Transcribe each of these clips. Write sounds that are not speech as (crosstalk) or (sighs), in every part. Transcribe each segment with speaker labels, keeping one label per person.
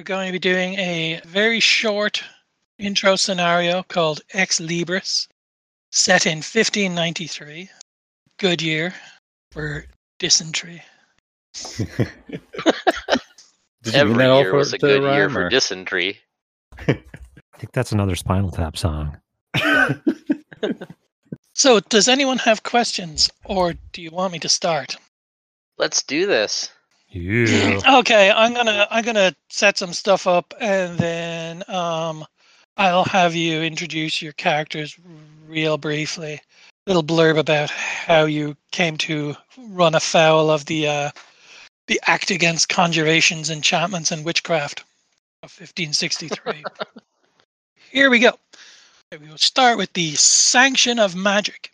Speaker 1: we're going to be doing a very short intro scenario called Ex Libris, set in 1593. Good year for dysentery. (laughs)
Speaker 2: Did
Speaker 3: Every
Speaker 2: that
Speaker 3: year
Speaker 2: for-
Speaker 3: was a
Speaker 2: to
Speaker 3: good year
Speaker 2: rhyme,
Speaker 3: for
Speaker 2: or-
Speaker 3: dysentery. (laughs)
Speaker 4: I think that's another Spinal Tap song. (laughs)
Speaker 1: So, does anyone have questions, or do you want me to start?
Speaker 3: Let's do this.
Speaker 4: You.
Speaker 1: Okay, I'm gonna I'm gonna set some stuff up, and then um, I'll have you introduce your characters real briefly. Little blurb about how you came to run afoul of the uh, the Act Against Conjurations, Enchantments, and Witchcraft of 1563. (laughs) Here we go. We will start with the sanction of magic.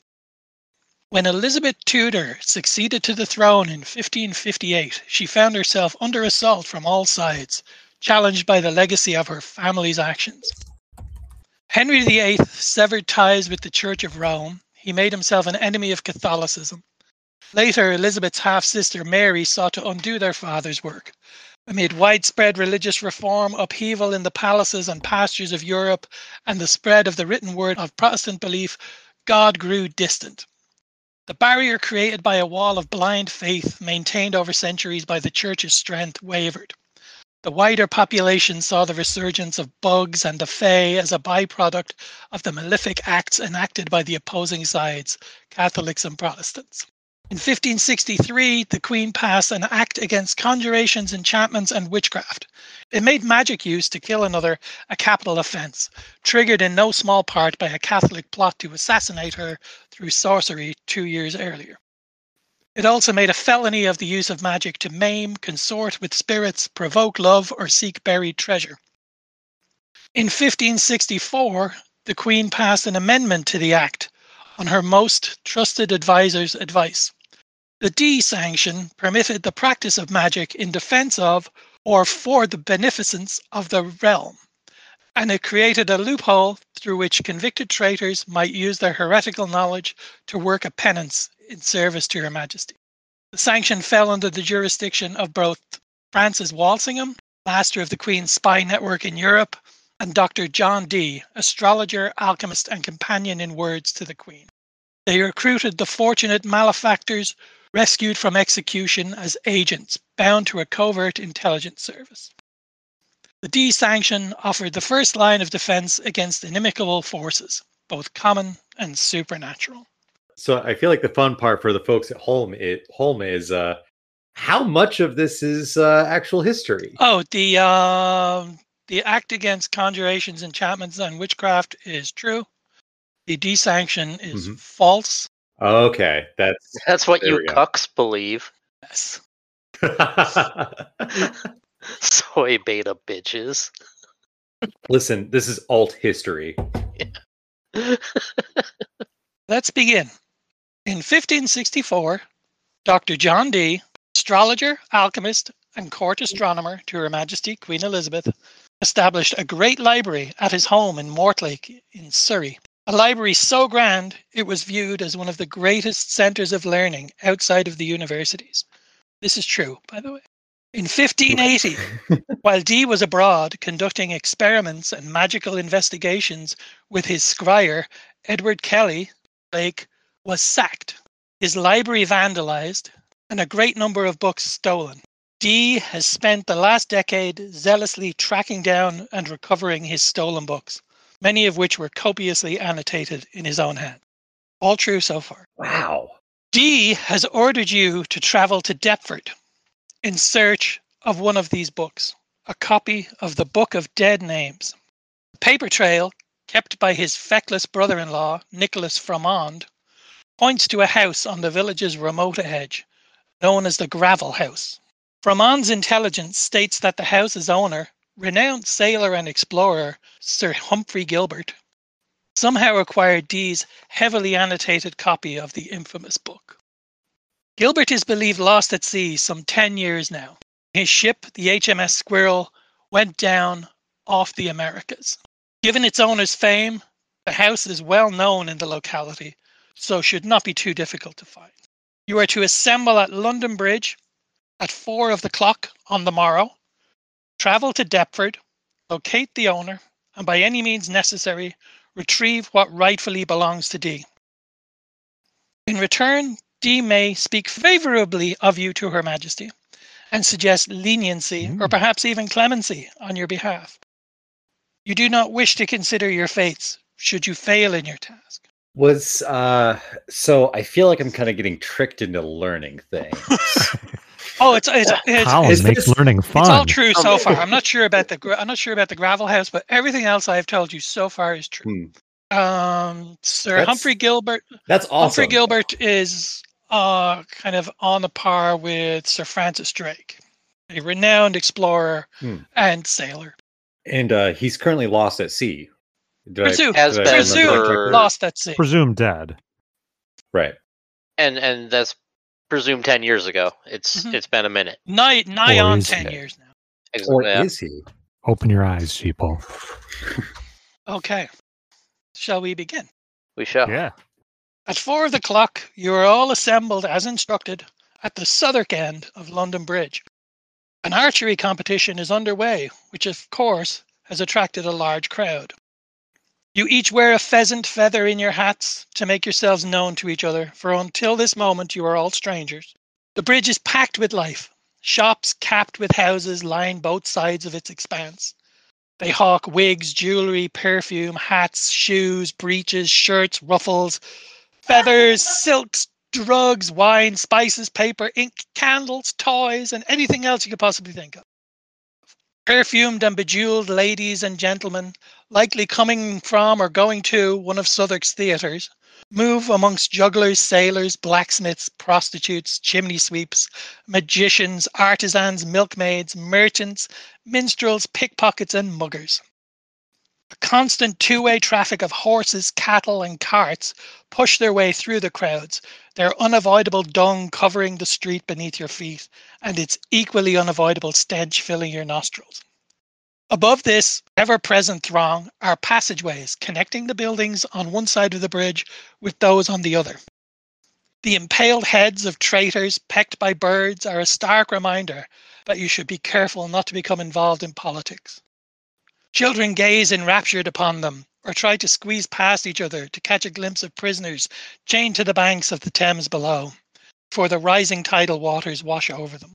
Speaker 1: When Elizabeth Tudor succeeded to the throne in 1558, she found herself under assault from all sides, challenged by the legacy of her family's actions. Henry VIII severed ties with the Church of Rome. He made himself an enemy of Catholicism. Later, Elizabeth's half sister Mary sought to undo their father's work. Amid widespread religious reform, upheaval in the palaces and pastures of Europe, and the spread of the written word of Protestant belief, God grew distant. The barrier created by a wall of blind faith, maintained over centuries by the church's strength, wavered. The wider population saw the resurgence of bugs and the fae as a byproduct of the malefic acts enacted by the opposing sides, Catholics and Protestants. In 1563, the Queen passed an act against conjurations, enchantments, and witchcraft. It made magic use to kill another a capital offence, triggered in no small part by a Catholic plot to assassinate her through sorcery two years earlier. It also made a felony of the use of magic to maim, consort with spirits, provoke love, or seek buried treasure. In 1564, the Queen passed an amendment to the Act on her most trusted advisor's advice. The Dee sanction permitted the practice of magic in defense of or for the beneficence of the realm, and it created a loophole through which convicted traitors might use their heretical knowledge to work a penance in service to Her Majesty. The sanction fell under the jurisdiction of both Francis Walsingham, master of the Queen's spy network in Europe, and Dr. John Dee, astrologer, alchemist, and companion in words to the Queen. They recruited the fortunate malefactors rescued from execution as agents bound to a covert intelligence service. The Dee sanction offered the first line of defense against inimical forces, both common and supernatural.
Speaker 2: So I feel like the fun part for the folks at home it home is uh how much of this is uh actual history?
Speaker 1: Oh, the um the act against conjurations, enchantments, and witchcraft is true. The Dee sanction is
Speaker 2: Mhm.
Speaker 1: false.
Speaker 2: Okay, that's
Speaker 3: That's what you cucks believe.
Speaker 1: Yes. (laughs) (laughs)
Speaker 3: Soy beta bitches.
Speaker 2: Listen, this is alt history. (laughs)
Speaker 1: Let's begin. In 1564, Dr. John Dee, astrologer, alchemist, and court astronomer to Her Majesty Queen Elizabeth, established a great library at his home in Mortlake in Surrey. A library so grand it was viewed as one of the greatest centres of learning outside of the universities. This is true, by the way. In 1580, (laughs) while Dee was abroad conducting experiments and magical investigations with his scryer, Edward Kelly, Blake, was sacked, his library vandalized, and a great number of books stolen. Dee has spent the last decade zealously tracking down and recovering his stolen books, many of which were copiously annotated in his own hand. All true so far.
Speaker 2: Wow.
Speaker 1: Dee has ordered you to travel to Deptford in search of one of these books, a copy of the Book of Dead Names. The paper trail, kept by his feckless brother in law, Nicholas Frommond, points to a house on the village's remote edge, known as the Gravel House. Frommond's intelligence states that the house's owner, renowned sailor and explorer Sir Humphrey Gilbert, somehow acquired Dee's heavily annotated copy of the infamous book. Gilbert is believed lost at sea some 10 years now. His ship, the HMS Squirrel, went down off the Americas. Given its owner's fame, the house is well known in the locality, so should not be too difficult to find. You are to assemble at London Bridge at four of the clock on the morrow. Travel to Deptford, locate the owner, and by any means necessary, retrieve what rightfully belongs to Dee. In return, Dee may speak favorably of you to Her Majesty and suggest leniency or
Speaker 4: Mm.
Speaker 1: perhaps even clemency on your behalf. You do not wish to consider your fates should you fail in your task.
Speaker 2: Was uh so I feel like I'm kind of getting tricked into learning (laughs) things.
Speaker 1: Oh, it's it's it's,
Speaker 4: Colin
Speaker 2: is
Speaker 4: makes
Speaker 2: this-
Speaker 4: learning fun.
Speaker 1: it's all true so
Speaker 3: Um,
Speaker 1: far. I'm not sure about the I'm not sure about the gravel house, but everything else I've told you so far is true. Um, Sir
Speaker 2: That's
Speaker 1: Humphrey Gilbert
Speaker 2: That's awesome.
Speaker 1: Humphrey Gilbert is uh, kind of on the par with Sir Francis Drake, a renowned explorer
Speaker 2: Hmm.
Speaker 1: and sailor.
Speaker 2: And uh he's currently lost at sea. Did I-
Speaker 1: Presumed,
Speaker 3: Has been
Speaker 1: presumed
Speaker 2: that
Speaker 3: for-
Speaker 2: correctly?
Speaker 1: lost at sea.
Speaker 4: Presumed dead.
Speaker 2: Right.
Speaker 3: And and that's presumed ten years ago. It's
Speaker 1: Mhm.
Speaker 3: it's been a minute.
Speaker 1: Nigh, nigh
Speaker 4: Or
Speaker 1: on ten
Speaker 2: it?
Speaker 1: years now.
Speaker 3: Ex-
Speaker 2: Or
Speaker 3: yeah.
Speaker 2: is he?
Speaker 4: Open your eyes, sheeple.
Speaker 1: Okay, shall we begin?
Speaker 3: We shall.
Speaker 4: Yeah.
Speaker 1: At four of the clock, you are all assembled as instructed at the Southwark end of London Bridge. An archery competition is underway, which of course has attracted a large crowd. You each wear a pheasant feather in your hats to make yourselves known to each other, for until this moment you are all strangers. The bridge is packed with life, shops capped with houses line both sides of its expanse. They hawk wigs, jewelry, perfume, hats, shoes, breeches, shirts, ruffles, feathers, (laughs) silks, drugs, wine, spices, paper, ink, candles, toys, and anything else you could possibly think of. Perfumed and bejeweled ladies and gentlemen, likely coming from or going to one of Southwark's theatres, move amongst jugglers, sailors, blacksmiths, prostitutes, chimney sweeps, magicians, artisans, milkmaids, merchants, minstrels, pickpockets, and muggers. A constant two way traffic of horses, cattle, and carts push their way through the crowds, their unavoidable dung covering the street beneath your feet, and its equally unavoidable stench filling your nostrils. Above this ever present throng are passageways connecting the buildings on one side of the bridge with those on the other. The impaled heads of traitors pecked by birds are a stark reminder that you should be careful not to become involved in politics. Children gaze enraptured upon them or try to squeeze past each other to catch a glimpse of prisoners chained to the banks of the Thames below, for the rising tidal waters wash over them.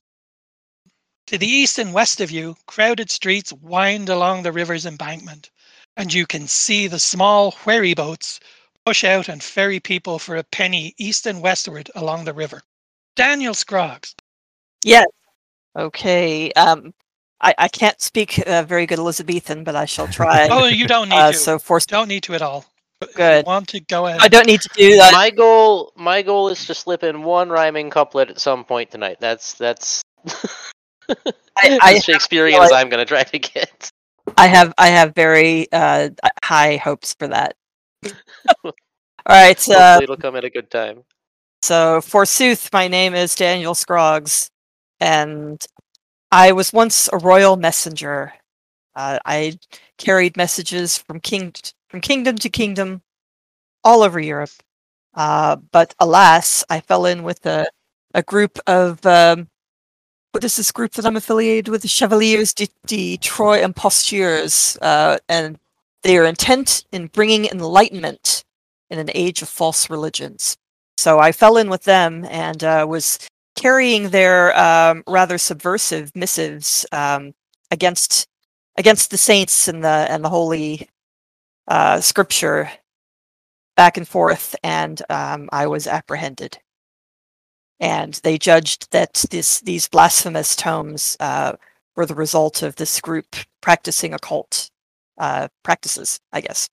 Speaker 1: To the east and west of you, crowded streets wind along the river's embankment, and you can see the small wherry boats push out and ferry people for a penny east and westward along the river. Daniel Scroggs,
Speaker 5: Yes. Okay. Um, I, I can't speak uh, very good Elizabethan, but I shall try. (laughs)
Speaker 1: oh, you don't (laughs) need
Speaker 5: uh,
Speaker 1: to.
Speaker 5: so for
Speaker 1: don't need to at all.
Speaker 5: Good.
Speaker 1: want to go ahead?
Speaker 5: I don't need to do that.
Speaker 3: My goal my goal is to slip in one rhyming couplet at some point tonight. That's that's (laughs)
Speaker 5: I, (laughs) I,
Speaker 3: Shakespearean as I'm gonna try to get.
Speaker 5: I have I have very uh, high hopes for that. All right. Uh,
Speaker 3: it'll come at a good time.
Speaker 5: So, forsooth, my name is Daniel Scroggs, and I was once a royal messenger. Uh, I carried messages from king from kingdom to kingdom, all over Europe. Uh, but alas, I fell in with a a group of um, what is this is a group that I'm affiliated with? The Chevaliers de, de Troyes Impostures, uh, and they are intent in bringing enlightenment in an age of false religions. So I fell in with them and uh, was carrying their um, rather subversive missives um, against against the saints and the and the holy uh, scripture back and forth, and um, I was apprehended. And they judged that this these blasphemous tomes uh, were the result of this group practicing occult uh, practices, I guess.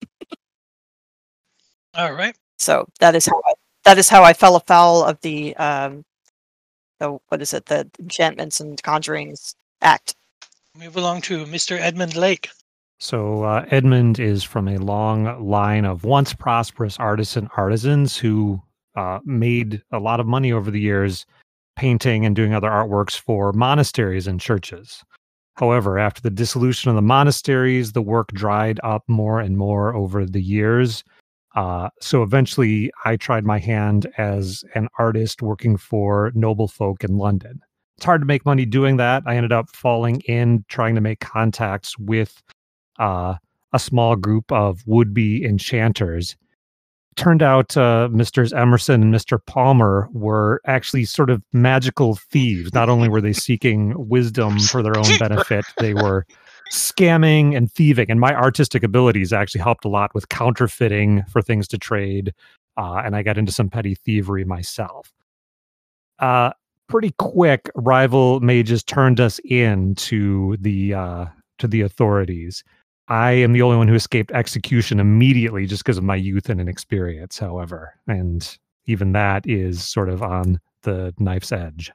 Speaker 1: All right.
Speaker 5: So that is how I, that is how I fell afoul of the um the what is it the enchantments and conjurings act.
Speaker 1: Move along to Mr. Edmund Lake.
Speaker 4: So uh, Edmund is from a long line of once prosperous artisan artisans who uh, made a lot of money over the years painting and doing other artworks for monasteries and churches. However, after the dissolution of the monasteries, the work dried up more and more over the years. Uh, so eventually, I tried my hand as an artist working for noble folk in London. it's hard to make money doing that. I ended up falling in trying to make contacts with uh, a small group of would-be enchanters. Turned out uh, Mr. Emerson and Mr. Palmer were actually sort of magical thieves. Not only were they seeking wisdom for their own (laughs) benefit, they were scamming and thieving. And my artistic abilities actually helped a lot with counterfeiting for things to trade. Uh, and I got into some petty thievery myself. Uh, pretty quick, rival mages turned us in to the uh, to the authorities. I am the only one who escaped execution immediately just because of my youth and inexperience, however. And even that is sort of on the knife's edge.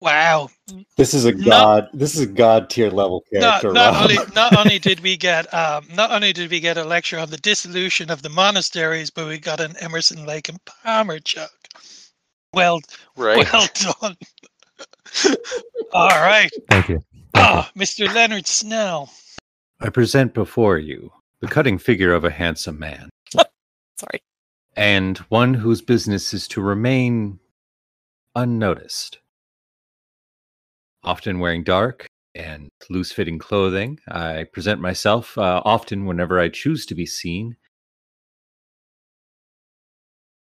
Speaker 1: Wow.
Speaker 6: This is a
Speaker 1: No.
Speaker 6: god. This is a god tier level
Speaker 1: Not,
Speaker 6: character.
Speaker 1: not
Speaker 6: Rob.
Speaker 1: only not (laughs) only did we get um, not only did we get a lecture on the dissolution of the monasteries, but we got an Emerson Lake and Palmer joke. Well,
Speaker 3: Right.
Speaker 1: well done. (laughs) All right.
Speaker 4: Thank you. Thank you.
Speaker 1: Ah, Mr. Leonard Snell.
Speaker 2: I present before you the cutting figure of a handsome man, (laughs)
Speaker 5: Sorry.
Speaker 2: and one whose business is to remain unnoticed. Often wearing dark and loose fitting clothing, I present myself uh, often whenever I choose to be seen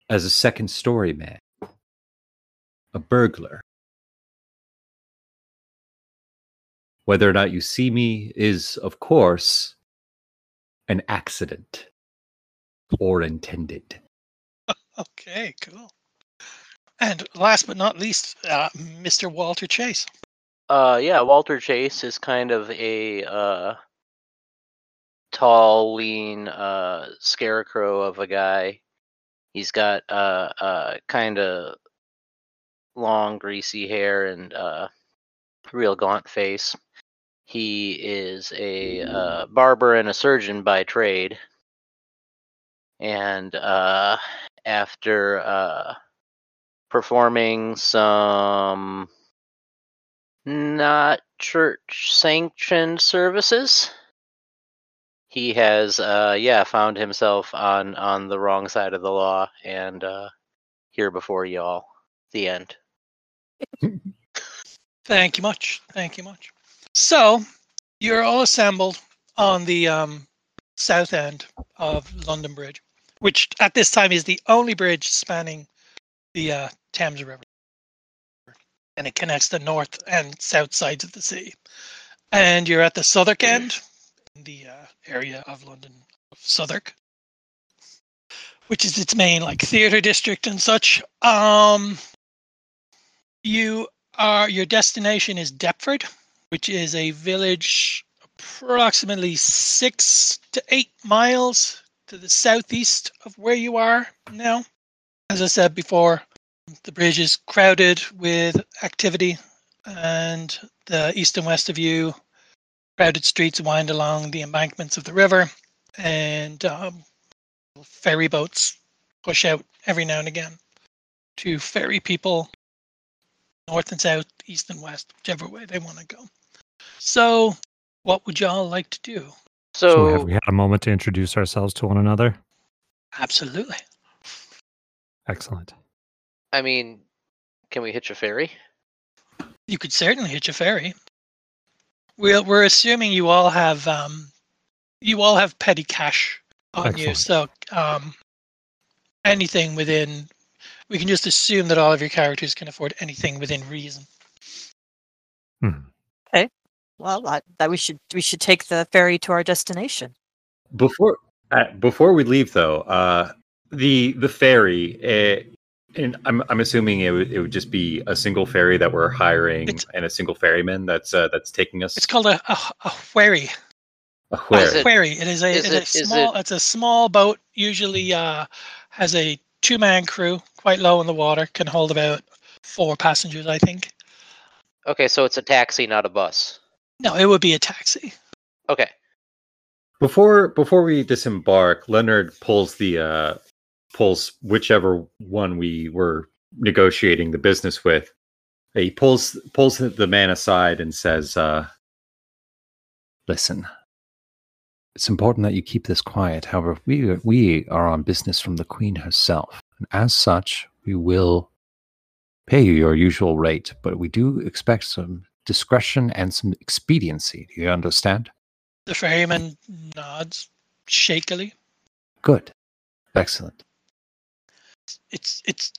Speaker 2: as a second story man, a burglar. Whether or not you see me is, of course, an accident or intended. (laughs)
Speaker 1: Okay, cool. And last but not least, uh, Mr. Walter Chase.
Speaker 3: Uh, yeah, Walter Chase is kind of a uh, tall, lean, uh, scarecrow of a guy. He's got uh, uh, kind of long, greasy hair and uh, real gaunt face. He is a uh, barber and a surgeon by trade. And uh, after uh, performing some not church sanctioned services. He has uh yeah, found himself on on the wrong side of the law and uh here before y'all. The end. (laughs)
Speaker 1: Thank you much. Thank you much. So, you're all assembled on the um, south end of London Bridge, which at this time is the only bridge spanning the uh, Thames River. And it connects the north and south sides of the city. And you're at the Southwark end, in the uh, area of London, of Southwark, which is its main like theatre district and such. Um, you are your destination is Deptford, which is a village approximately six to eight miles to the southeast of where you are now. As I said before, the bridge is crowded with activity, and the east and west of you, crowded streets wind along the embankments of the river, and um, ferry boats push out every now and again to ferry people north and south, east and west, whichever way they want to go. So, what would y'all like to do?
Speaker 4: So,
Speaker 3: So,
Speaker 4: have we had a moment to introduce ourselves to one another?
Speaker 1: Absolutely.
Speaker 4: Excellent.
Speaker 3: I mean, can we hitch a ferry?
Speaker 1: You could certainly hitch a ferry. We're we're assuming you all have um, you all have petty cash on you, so um, anything within. We can just assume that all of your characters can afford anything within reason.
Speaker 4: Hmm.
Speaker 5: Well, I, that we should we should take the ferry to our destination.
Speaker 2: Before uh, before we leave, though, uh, the the ferry, uh, and I'm I'm assuming it would it would just be a single ferry that we're hiring
Speaker 1: It's-
Speaker 2: and a single ferryman that's uh, that's taking us.
Speaker 1: It's called a a, a wherry.
Speaker 2: a
Speaker 3: Is
Speaker 2: where?
Speaker 3: it-
Speaker 1: Wherry. It is a,
Speaker 3: is
Speaker 1: it's a
Speaker 3: it- is
Speaker 1: small. It's a small boat. Usually, uh, has a two-man crew, quite low in the water. Can hold about four passengers, I think.
Speaker 3: Okay, so it's a taxi, not a bus.
Speaker 1: No, it would be a taxi.
Speaker 3: Okay.
Speaker 2: Before before we disembark, Leonard pulls the uh, pulls whichever one we were negotiating the business with. He pulls pulls the man aside and says, uh, "Listen, it's important that you keep this quiet. However, we we are on business from the Queen herself, and as such, we will
Speaker 7: pay you your usual rate, but we do expect some discretion and some expediency. Do you understand?
Speaker 1: The ferryman nods shakily.
Speaker 7: Good. Excellent.
Speaker 1: It's it's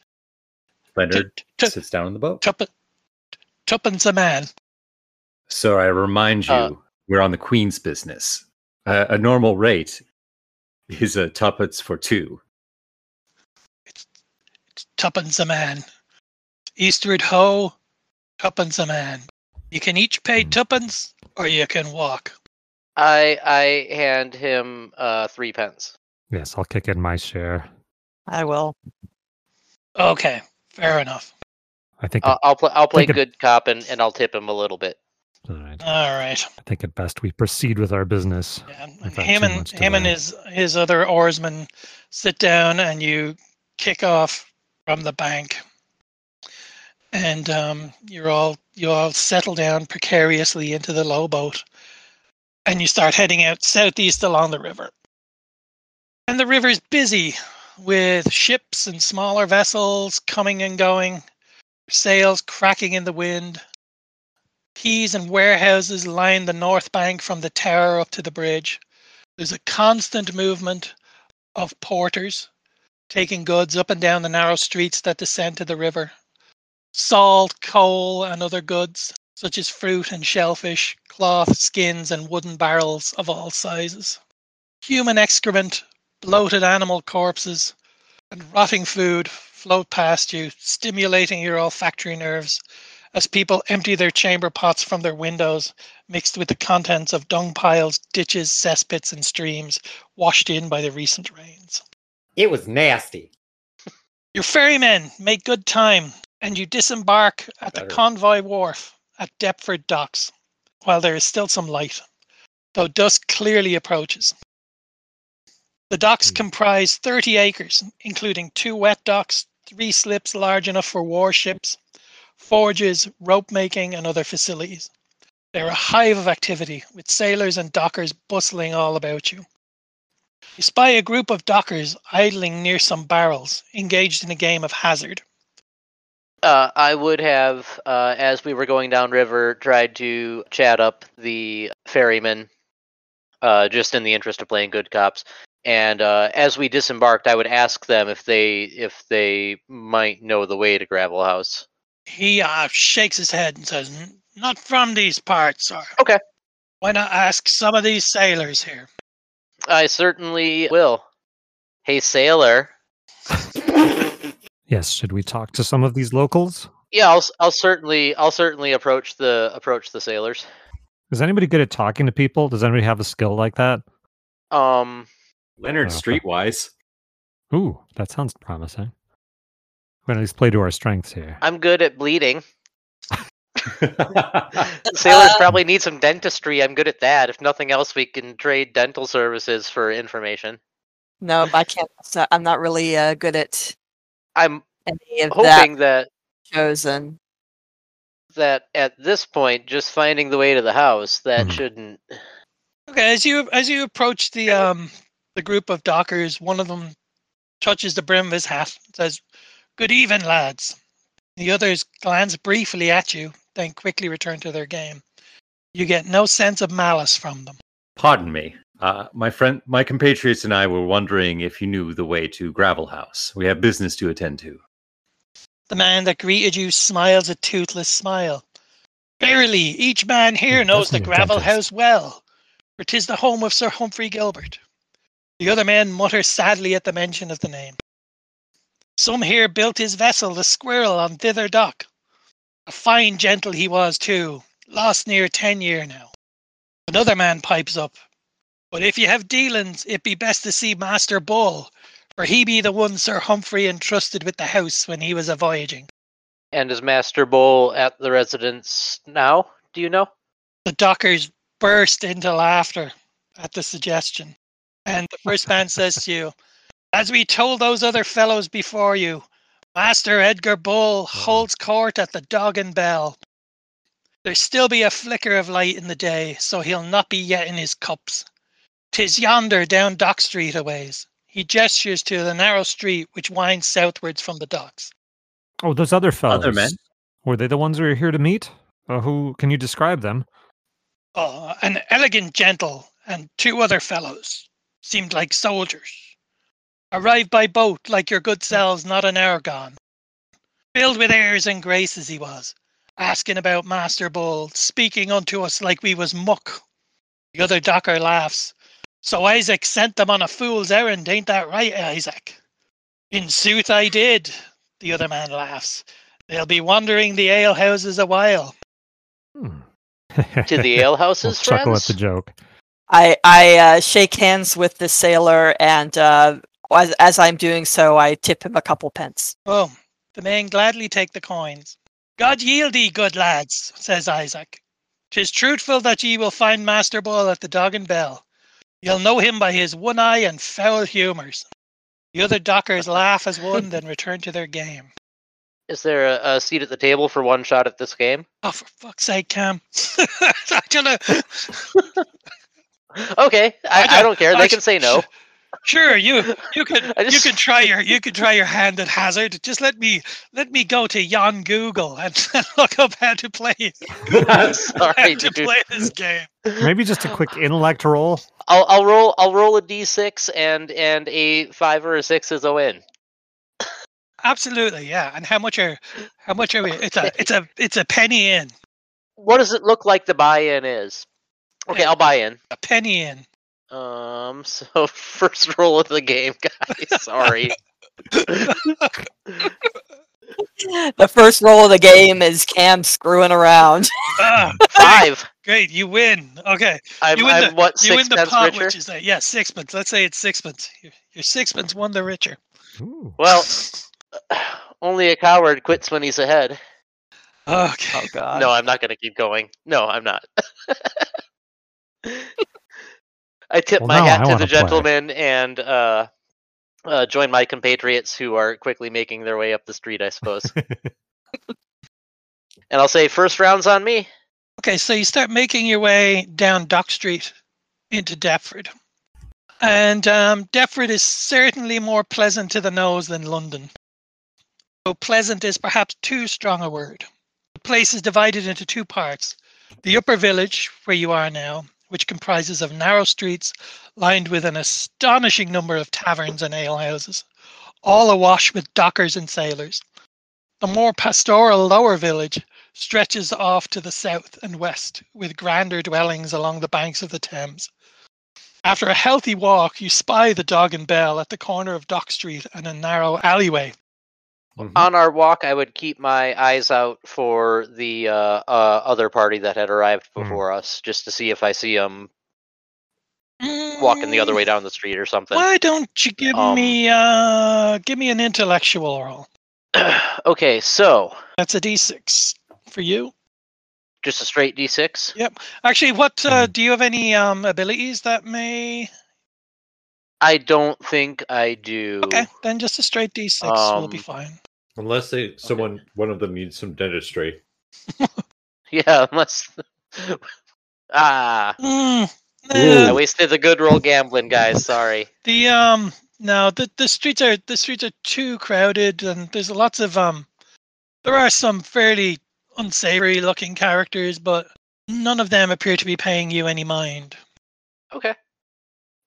Speaker 2: Leonard
Speaker 1: t- t-
Speaker 2: sits down in the boat.
Speaker 1: tuppen, tuppence a man.
Speaker 2: So I remind you,
Speaker 3: Uh,
Speaker 2: we're on the Queen's business. Uh, a normal rate is a tuppence for two.
Speaker 1: It's tuppence a man. Eastward ho, tuppence a man. You can each pay
Speaker 4: Hmm.
Speaker 1: tuppence, or you can walk.
Speaker 3: I I hand him uh three pence.
Speaker 4: Yes, I'll kick in my share.
Speaker 5: I will.
Speaker 1: Okay, fair enough.
Speaker 4: I think.
Speaker 3: I'll I'll, pl- I'll play
Speaker 4: Think it-
Speaker 3: good cop and, and I'll tip him a little bit.
Speaker 4: All right.
Speaker 1: All right.
Speaker 4: I think at best we proceed with our business.
Speaker 1: Yeah, and
Speaker 4: Without
Speaker 1: him and him and
Speaker 4: delay.
Speaker 1: his his other oarsmen sit down, and you kick off from the bank, and um, you're all you all settle down precariously into the lowboat, and you start heading out southeast along the river. And the river's busy with ships and smaller vessels coming and going, sails cracking in the wind. Quays and warehouses line the north bank from the tower up to the bridge. There's a constant movement of porters taking goods up and down the narrow streets that descend to the river. Salt, coal, and other goods, such as fruit and shellfish, cloth, skins, and wooden barrels of all sizes. Human excrement, bloated animal corpses, and rotting food float past you, stimulating your olfactory nerves as people empty their chamber pots from their windows, mixed with the contents of dung piles, ditches, cesspits, and streams washed in by the recent rains.
Speaker 6: It was nasty.
Speaker 1: Your ferrymen make good time, and you disembark at the convoy wharf at Deptford Docks, while there is still some light, though dusk clearly approaches. The docks
Speaker 4: Hmm.
Speaker 1: comprise 30 acres, including two wet docks, three slips large enough for warships, forges, rope making, and other facilities. They're a hive of activity, with sailors and dockers bustling all about you. You spy a group of dockers idling near some barrels, engaged in a game of hazard.
Speaker 3: Uh, I would have, uh, as we were going downriver, tried to chat up the ferryman, uh, just in the interest of playing good cops. And uh, as we disembarked, I would ask them if they if they might know the way to Gravel House.
Speaker 1: He uh, shakes his head and says, Not from these parts, sir.
Speaker 3: Okay.
Speaker 1: Why not ask some of these sailors here?
Speaker 3: I certainly will. Hey, sailor. (laughs)
Speaker 4: Yes, should we talk to some of these locals?
Speaker 3: Yeah, I'll s- I'll certainly I'll certainly approach the approach the sailors.
Speaker 4: Is anybody good at talking to people? Does anybody have a skill like that?
Speaker 3: Um,
Speaker 2: Leonard Streetwise.
Speaker 4: Ooh, that sounds promising. We're gonna at least play to our strengths here.
Speaker 3: I'm good at bleeding. (laughs) (laughs) Sailors probably need some dentistry. I'm good at that. If nothing else, we can trade dental services for information.
Speaker 5: No, I can't. So I'm not really uh, good at
Speaker 3: I'm
Speaker 5: any of
Speaker 3: hoping that
Speaker 5: chosen.
Speaker 3: that at this point, just finding the way to the house that
Speaker 4: Mhm.
Speaker 3: shouldn't.
Speaker 1: Okay, as you as you approach the um the group of dockers, one of them touches the brim of his hat and says, Good even, lads. The others glance briefly at you, then quickly return to their game. You get no sense of malice from them.
Speaker 2: Pardon me. Uh, my friend, my compatriots and I were wondering if you knew the way to Gravel House. We have business to attend to.
Speaker 1: The man that greeted you smiles a toothless smile. Verily, each man here
Speaker 4: He
Speaker 1: knows the
Speaker 4: doesn't need a
Speaker 1: gravel
Speaker 4: dentist.
Speaker 1: house well, for 'tis the home of Sir Humphrey Gilbert. The other men mutter sadly at the mention of the name. Some here built his vessel, the Squirrel, on thither dock. A fine gentle he was too, lost near ten year now. Another man pipes up. But if you have dealings, it be best to see Master Bull, for he be the one Sir Humphrey entrusted with the house when he was a voyaging.
Speaker 3: And is Master Bull at the residence now? Do you know?
Speaker 1: The dockers burst into laughter at the suggestion. And the first man says to you, As we told those other fellows before you, Master Edgar Bull holds court at the Dog and Bell. There still be a flicker of light in the day, so he'll not be yet in his cups. 'Tis yonder down Dock Street a ways. He gestures to the narrow street which winds southwards from the docks.
Speaker 4: Oh, those other fellows.
Speaker 2: Other men?
Speaker 4: Were they the ones we were here to meet? Uh, who can you describe them?
Speaker 1: Oh, an elegant gentle and two other fellows seemed like soldiers. Arrived by boat like your good selves not an hour gone. Filled with airs and graces he was, asking about Master Bull, speaking unto us like we was muck. The other docker laughs. So Isaac sent them on a fool's errand, ain't that right, Isaac? In sooth I did, the other man laughs. They'll be wandering the alehouses a while.
Speaker 4: Hmm.
Speaker 3: To the (laughs) alehouses,
Speaker 4: We'll chuckle at the joke.
Speaker 5: I I uh, shake hands with the sailor, and uh, as as I'm doing so, I tip him a couple pence.
Speaker 1: Oh, the men gladly take the coins. God yield ye, good lads, says Isaac. 'Tis truthful that ye will find Master Bull at the Dog and Bell. You'll know him by his one eye and foul humours. The other dockers (laughs) laugh as one, then return to their game.
Speaker 3: Is there a, a seat at the table for one shot at this game?
Speaker 1: Oh, for fuck's sake, Cam! (laughs) I don't know. (laughs)
Speaker 3: Okay, I, I,
Speaker 1: don't-
Speaker 3: don't care.
Speaker 1: I
Speaker 3: They
Speaker 1: sh-
Speaker 3: can say no.
Speaker 1: Sure, you you can
Speaker 3: I
Speaker 1: you
Speaker 3: just-
Speaker 1: can try your you can try your hand at hazard. Just let me let me go to yon Google and, (laughs) look up how to play (laughs) (laughs) how
Speaker 3: Sorry,
Speaker 1: to
Speaker 3: dude.
Speaker 1: play this game.
Speaker 4: Maybe just a quick intellect roll.
Speaker 3: I'll I'll roll I'll roll a d6 and and a five or a six is a win.
Speaker 1: Absolutely, yeah. And how much are how much are we? It's a it's a it's a penny in,
Speaker 3: What does it look like the buy-in is? Okay,
Speaker 1: Yeah.
Speaker 3: I'll buy in.
Speaker 1: a penny in.
Speaker 3: Um, (laughs) so first roll of the game, (laughs) guys. Sorry.
Speaker 5: The first roll of the game is Cam screwing around. (laughs)
Speaker 1: Ah,
Speaker 3: Five.
Speaker 1: great, you win. Okay,
Speaker 3: I'm,
Speaker 1: You win
Speaker 3: I'm
Speaker 1: the-
Speaker 3: what
Speaker 1: you win the pot,
Speaker 3: richer.
Speaker 1: which is that. yeah sixpence. Let's say it's sixpence. Your, your sixpence won the richer.
Speaker 4: Ooh.
Speaker 3: Well, (sighs) only a coward quits when he's ahead.
Speaker 1: Okay.
Speaker 5: Oh God!
Speaker 3: No, I'm not going to keep going. No, I'm not. I tip
Speaker 4: Well,
Speaker 3: my hat to
Speaker 4: wanna
Speaker 3: the
Speaker 4: play.
Speaker 3: gentlemen and uh, uh, join my compatriots who are quickly making their way up the street, I suppose. (laughs) and I'll say, first round's on me.
Speaker 1: Okay, so you start making your way down Dock Street into Deptford. And um, Deptford is certainly more pleasant to the nose than London. So pleasant is perhaps too strong a word. The place is divided into two parts. The upper village, where you are now, which comprises of narrow streets lined with an astonishing number of taverns and alehouses, all awash with dockers and sailors. The more pastoral lower village stretches off to the south and west with grander dwellings along the banks of the Thames. After a healthy walk, you spy the Dog and Bell at the corner of Dock Street and a narrow alleyway.
Speaker 2: Mhm.
Speaker 3: On our walk, I would keep my eyes out for the uh, uh, other party that had arrived
Speaker 4: Hmm.
Speaker 3: before us, just to see if I see them walking the other way down the street or something.
Speaker 1: Why don't you give
Speaker 3: Um,
Speaker 1: me uh give me an intellectual roll? (clears throat)
Speaker 3: okay, so
Speaker 1: That's a D6 for you.
Speaker 3: just a straight d6. Yep.
Speaker 1: Actually, what uh,
Speaker 4: Mhm.
Speaker 1: do you have any um abilities that may?
Speaker 3: I don't think I do.
Speaker 1: Okay, then just a straight D6 will be
Speaker 3: Um,
Speaker 1: fine.
Speaker 2: Unless they someone one of them needs some dentistry. (laughs)
Speaker 3: Yeah, unless. (laughs) ah,
Speaker 1: Mm,
Speaker 3: I
Speaker 1: eh,
Speaker 3: wasted a good roll gambling, guys. Sorry.
Speaker 1: The um no the the streets are the streets are too crowded and there's lots of um there are some fairly unsavory looking characters but none of them appear to be paying you any mind.
Speaker 3: Okay.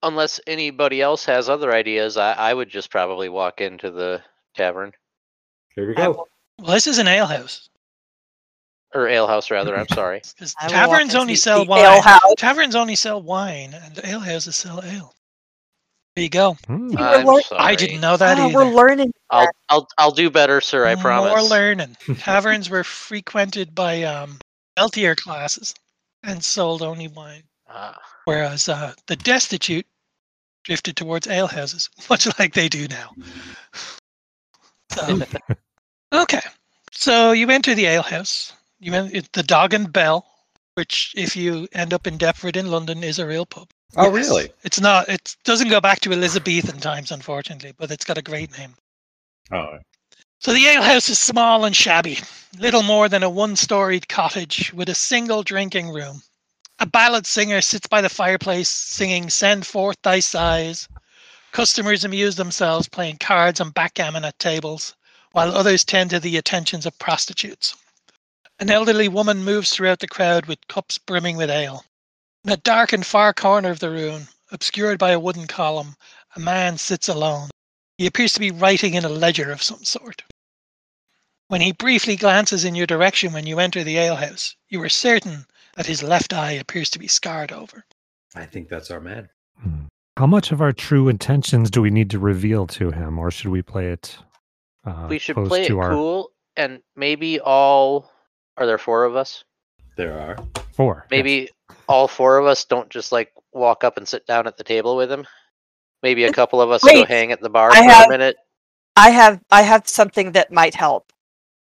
Speaker 3: Unless anybody else has other ideas, I, I would just probably walk into the tavern
Speaker 2: Here we go.
Speaker 5: will-
Speaker 1: Well, this is an alehouse
Speaker 3: or alehouse, rather. I'm (laughs) sorry.
Speaker 1: because
Speaker 5: I will walk
Speaker 1: taverns
Speaker 5: into
Speaker 1: only
Speaker 5: the
Speaker 1: sell
Speaker 5: ale
Speaker 1: wine.
Speaker 5: house.
Speaker 1: Taverns only sell wine and alehouses sell ale. There you go.
Speaker 4: Hmm.
Speaker 5: You were
Speaker 3: I'm
Speaker 5: lear-
Speaker 3: sorry.
Speaker 1: I didn't know that
Speaker 5: Ah,
Speaker 1: either.
Speaker 5: we're learning.
Speaker 3: I'll I'll I'll do better, sir. I promise.
Speaker 1: More learning. (laughs) Taverns were frequented by um, wealthier classes and sold only wine.
Speaker 3: Ah,
Speaker 1: whereas uh, the destitute drifted towards alehouses, (laughs) much like they do now. So, (laughs) okay, so you enter the alehouse. You enter the Dog and Bell, which, if you end up in Deptford in London, is a real pub.
Speaker 2: Oh,
Speaker 1: Yes.
Speaker 2: really?
Speaker 1: It's not. It doesn't go back to Elizabethan times, unfortunately, but it's got a great name.
Speaker 2: Oh,
Speaker 1: So the alehouse is small and shabby, little more than a one-storied cottage with a single drinking room. A ballad singer sits by the fireplace singing "Send Forth Thy Sighs." Customers amuse themselves playing cards and backgammon at tables, while others tend to the attentions of prostitutes. An elderly woman moves throughout the crowd with cups brimming with ale. In a dark and far corner of the room, obscured by a wooden column, a man sits alone. He appears to be writing in a ledger of some sort. When he briefly glances in your direction when you enter the alehouse, you are certain that his left eye appears to be scarred over.
Speaker 2: I think that's our man.
Speaker 4: Hmm. How much of our true intentions do we need to reveal to him, or should we play it? Uh,
Speaker 3: we should
Speaker 4: close
Speaker 3: play it
Speaker 4: our
Speaker 3: cool, and maybe all. Are there four of us?
Speaker 2: There are.
Speaker 4: four. yes.
Speaker 3: Maybe all four of us don't just like walk up and sit down at the table with him. Maybe a couple of us go hang at the bar
Speaker 5: I
Speaker 3: for
Speaker 5: have-
Speaker 3: a minute.
Speaker 5: I have I have something that might help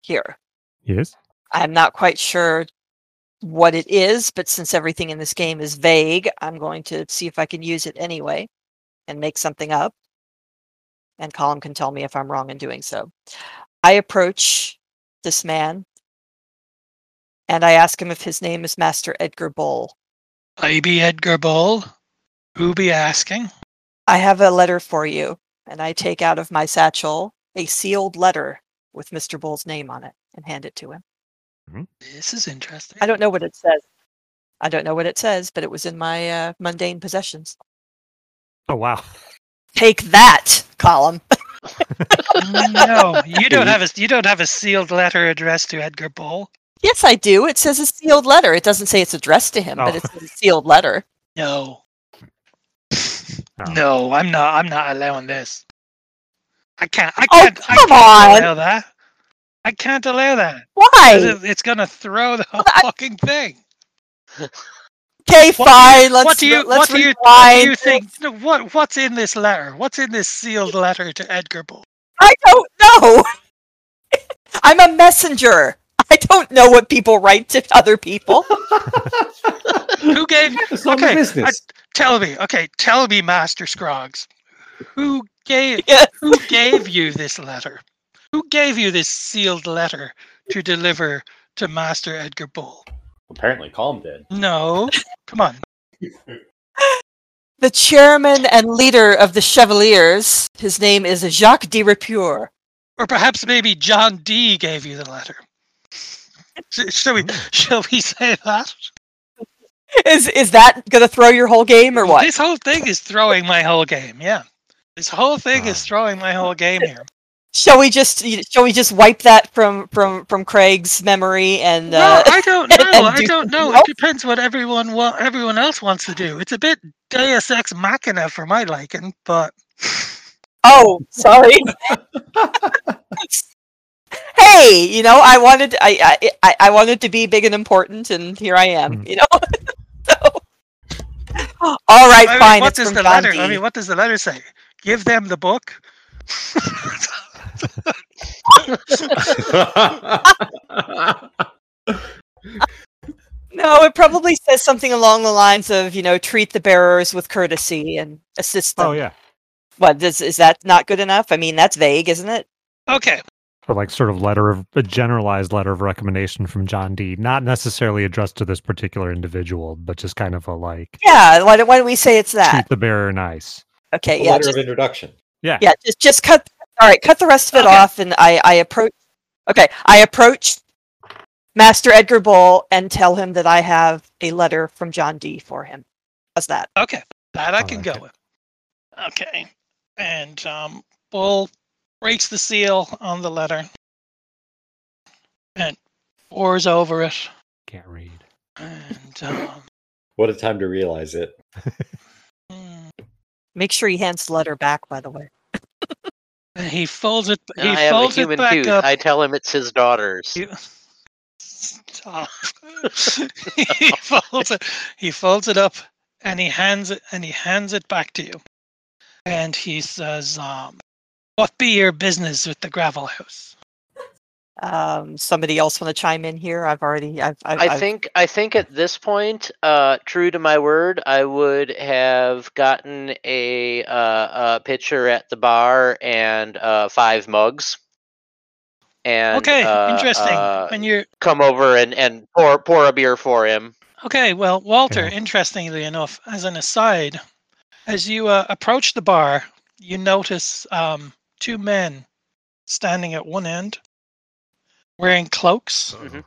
Speaker 5: here.
Speaker 4: Yes.
Speaker 5: I'm not quite sure what it is, but since everything in this game is vague, I'm going to see if I can use it anyway and make something up. And Colin can tell me if I'm wrong in doing so. I approach this man and I ask him if his name is Master Edgar Bull.
Speaker 1: I be Edgar Bull. Who be asking?
Speaker 5: I have a letter for you. And I take out of my satchel a sealed letter with Mr. Bull's name on it and hand it to him.
Speaker 1: This is interesting.
Speaker 5: I don't know what it says. I don't know what it says, but it was in my uh, mundane possessions.
Speaker 4: Oh wow.
Speaker 5: Take that, Colin. (laughs)
Speaker 1: no, you don't have a you don't have a sealed letter addressed to Edgar Bull.
Speaker 5: yes, I do. It says a sealed letter. It doesn't say it's addressed to him, but
Speaker 4: Oh.
Speaker 5: it's a sealed letter.
Speaker 1: No. (laughs)
Speaker 4: Oh.
Speaker 1: No, I'm not. I'm not allowing this. I can't. I
Speaker 5: Oh,
Speaker 1: can't. I
Speaker 5: come
Speaker 1: can't
Speaker 5: on.
Speaker 1: allow that. I can't allow that.
Speaker 5: Why?
Speaker 1: It's gonna throw the whole
Speaker 5: I-
Speaker 1: fucking thing.
Speaker 5: Okay,
Speaker 1: What-
Speaker 5: fine. Let's
Speaker 1: what do you?
Speaker 5: let's
Speaker 1: What do you? What do you think? no, What? What's in this letter? What's in this sealed letter to Edgar Bull?
Speaker 5: I don't know. (laughs) I'm a messenger. I don't know what people write to other people. (laughs)
Speaker 1: Who gave?
Speaker 2: It's not
Speaker 1: Okay,
Speaker 2: the business.
Speaker 1: Tell me. Okay, tell me, Master Scroggs. Who gave? (laughs)
Speaker 5: Yes.
Speaker 1: Who gave you this letter? Who gave you this sealed letter to deliver to Master Edgar Bull?
Speaker 2: Apparently, Calm did.
Speaker 1: No. Come on. (laughs)
Speaker 5: The chairman and leader of the Chevaliers, his name is Jacques de Repure.
Speaker 1: Or perhaps maybe John Dee gave you the letter. Shall we? (laughs) Shall we say that?
Speaker 5: Is is that going to throw your whole game or what?
Speaker 1: This whole thing is throwing my whole game. Yeah. This whole thing is
Speaker 4: Ah.
Speaker 1: throwing my whole game here.
Speaker 5: Shall we just shall we just wipe that from from from Craig's memory and
Speaker 1: Well,
Speaker 5: uh,
Speaker 1: I don't (laughs) know.
Speaker 5: and
Speaker 1: I
Speaker 5: do
Speaker 1: don't know.
Speaker 5: something
Speaker 1: It depends what everyone wa- everyone else wants to do. It's a bit Deus Ex Machina for my liking, but (laughs)
Speaker 5: Oh, sorry. (laughs) hey, you know, I wanted I, I I I wanted to be big and important, and here I am.
Speaker 4: Hmm.
Speaker 5: You know. so, all right,
Speaker 1: I mean,
Speaker 5: fine.
Speaker 1: what
Speaker 5: it's
Speaker 1: does
Speaker 5: from
Speaker 1: the
Speaker 5: John
Speaker 1: letter?
Speaker 5: Dee.
Speaker 1: I mean, what does the letter say? Give them the book.
Speaker 5: No, it probably says something along the lines of, you know, treat the bearers with courtesy and assist oh, them.
Speaker 4: Oh yeah.
Speaker 5: What is is that not good enough? I mean, that's vague, isn't it?
Speaker 1: okay.
Speaker 4: So like sort of letter of a generalized letter of recommendation from John Dee. Not necessarily addressed to this particular individual, but just kind of a like
Speaker 5: Yeah. Why don't, why don't we say it's that?
Speaker 4: treat the bearer nice.
Speaker 5: Okay.
Speaker 2: A
Speaker 5: Yeah.
Speaker 2: letter
Speaker 5: Just,
Speaker 2: of introduction.
Speaker 4: Yeah.
Speaker 5: yeah. Just just cut. All right. Cut the rest of it
Speaker 1: Okay.
Speaker 5: off, and I I approach. Okay. I approach Master Edgar Bull and tell him that I have a letter from John Dee for him. How's that?
Speaker 1: Okay. That I
Speaker 4: I
Speaker 1: can
Speaker 4: like
Speaker 1: go
Speaker 4: it.
Speaker 1: with. Okay. And um, Bull breaks the seal on the letter and pores over it.
Speaker 4: Can't read.
Speaker 1: And um,
Speaker 2: What a time to realize it.
Speaker 1: mm,
Speaker 5: Make sure he hands the letter back. By the way.
Speaker 1: He folds it. He
Speaker 3: I have a
Speaker 1: folds it
Speaker 3: human
Speaker 1: back
Speaker 3: tooth.
Speaker 1: up.
Speaker 3: I tell him it's his daughter's.
Speaker 1: You- Stop. (laughs) he folds it. He folds it up, and he hands it, and he hands it back to you. And he says, um, "What be your business with the gravel house?"
Speaker 5: Um, somebody else want to chime in here? I've already. I've. I've,
Speaker 3: I think I think at this point, uh, true to my word, I would have gotten a uh, a pitcher at the bar and uh, five mugs. And
Speaker 1: okay,
Speaker 3: uh,
Speaker 1: interesting.
Speaker 3: uh,
Speaker 1: when you're
Speaker 3: come over and, and pour pour a beer for him.
Speaker 1: okay, well, Walter.
Speaker 4: Yeah.
Speaker 1: Interestingly enough, as an aside, as you uh, approach the bar, you notice um, two men standing at one end, wearing cloaks,
Speaker 3: Mhm.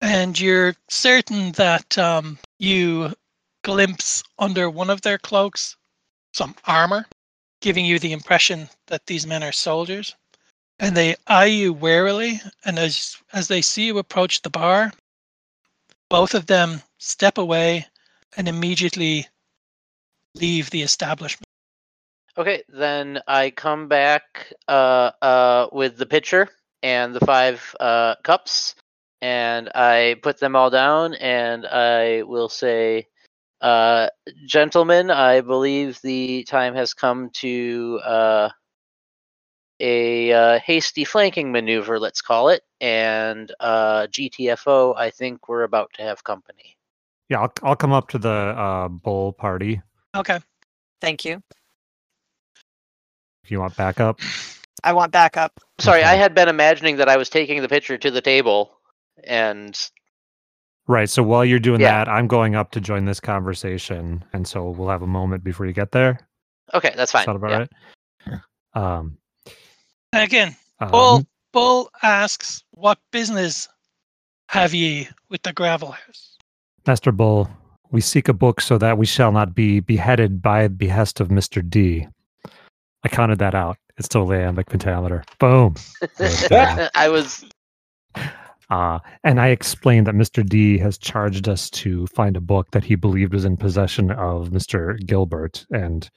Speaker 1: and you're certain that um, you glimpse under one of their cloaks some armor, giving you the impression that these men are soldiers. And they eye you warily, and as as they see you approach the bar, both of them step away and immediately leave the establishment.
Speaker 3: Okay, then I come back uh, uh, with the pitcher and the five uh, cups, and I put them all down, and I will say, uh, "Gentlemen, I believe the time has come to uh, a uh, hasty flanking maneuver, let's call it, and uh, GTFO. I think we're about to have company."
Speaker 4: Yeah, I'll, I'll come up to the uh, bull party
Speaker 1: Okay.
Speaker 5: Thank you.
Speaker 4: if you want backup. (laughs)
Speaker 5: I want backup.
Speaker 3: Sorry, I had been imagining that I was taking the pitcher to the table, and
Speaker 4: Right. So while you're doing
Speaker 3: Yeah.
Speaker 4: that, I'm going up to join this conversation, and so we'll have a moment before you get there.
Speaker 3: okay, that's fine.
Speaker 4: Sound about
Speaker 3: yeah.
Speaker 4: right? Um,
Speaker 1: Again,
Speaker 4: um,
Speaker 1: Bull Bull asks, "What business have ye with the gravel house?"
Speaker 4: Master Bull, we seek a book so that we shall not be beheaded by the behest of Mr. Dee. I counted that out. It's totally iambic pentameter. Boom. Right there. (laughs)
Speaker 3: I was
Speaker 4: Uh, and I explained that Mr. Dee has charged us to find a book that he believed was in possession of Mr. Gilbert. And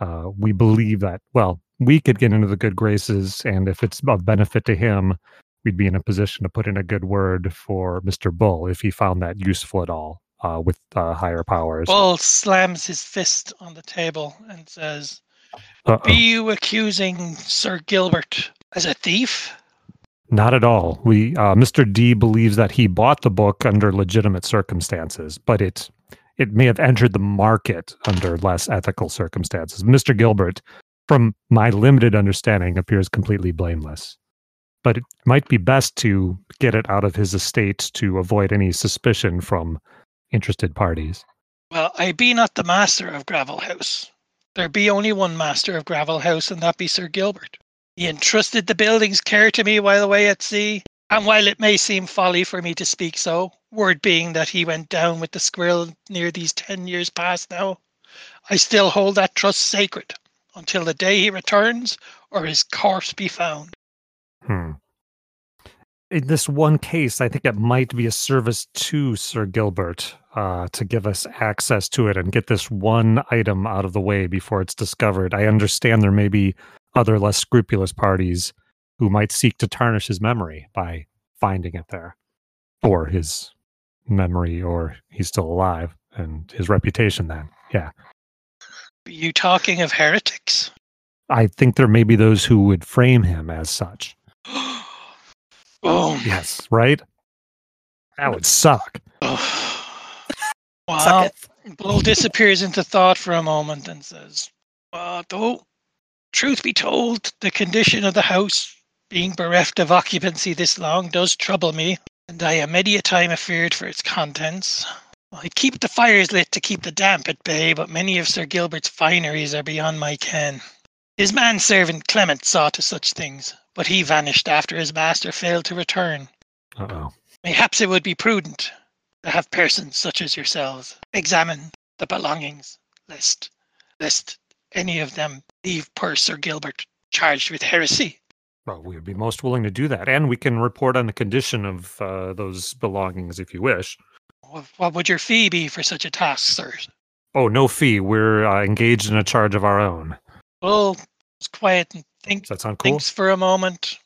Speaker 4: uh, we believe that, well, we could get into the good graces. And if it's of benefit to him, we'd be in a position to put in a good word for Mr. Bull if he found that useful at all uh, with uh, higher powers.
Speaker 1: Bull slams his fist on the table and says,
Speaker 4: Uh-oh.
Speaker 1: "Be you accusing Sir Gilbert as a thief?"
Speaker 4: Not at all. We uh, Mr. Dee believes that he bought the book under legitimate circumstances, but it it may have entered the market under less ethical circumstances. Mr. Gilbert, from my limited understanding, appears completely blameless. But it might be best to get it out of his estate to avoid any suspicion from interested parties.
Speaker 1: Well, I be not the master of Gravel House. There be only one master of Gravel House, and that be Sir Gilbert. He entrusted the building's care to me while away at sea, and while it may seem folly for me to speak so, word being that he went down with the squirrel near these ten years past now, I still hold that trust sacred until the day he returns or his corpse be found.
Speaker 4: Hmm. In this one case, I think it might be a service to Sir Gilbert uh, to give us access to it and get this one item out of the way before it's discovered. I understand there may be other less scrupulous parties who might seek to tarnish his memory by finding it there, or his memory, or he's still alive and his reputation. Then, yeah,
Speaker 1: you talking of heretics?
Speaker 4: I think there may be those who would frame him as such. (gasps)
Speaker 1: oh.
Speaker 4: Yes, right. That would suck.
Speaker 1: Well,
Speaker 5: Suck it.
Speaker 1: Bull disappears into thought for a moment and says, uh, though, truth be told, the condition of the house, being bereft of occupancy this long, does trouble me, and I am many a time afeared for its contents. I keep the fires lit to keep the damp at bay, but many of Sir Gilbert's fineries are beyond my ken. His manservant Clement saw to such things, but he vanished after his master failed to return.
Speaker 4: Uh oh.
Speaker 1: Mayhaps it would be prudent to have persons such as yourselves examine the belongings, lest lest any of them leave poor Sir Gilbert charged with heresy.
Speaker 4: Well, we would be most willing to do that, and we can report on the condition of uh, those belongings if you wish.
Speaker 1: What, would your fee be for such a task, sir?
Speaker 4: Oh, no fee. We're uh, engaged in a charge of our own.
Speaker 1: Bull is quiet and think,
Speaker 4: Does that sound cool?
Speaker 1: thinks for a moment.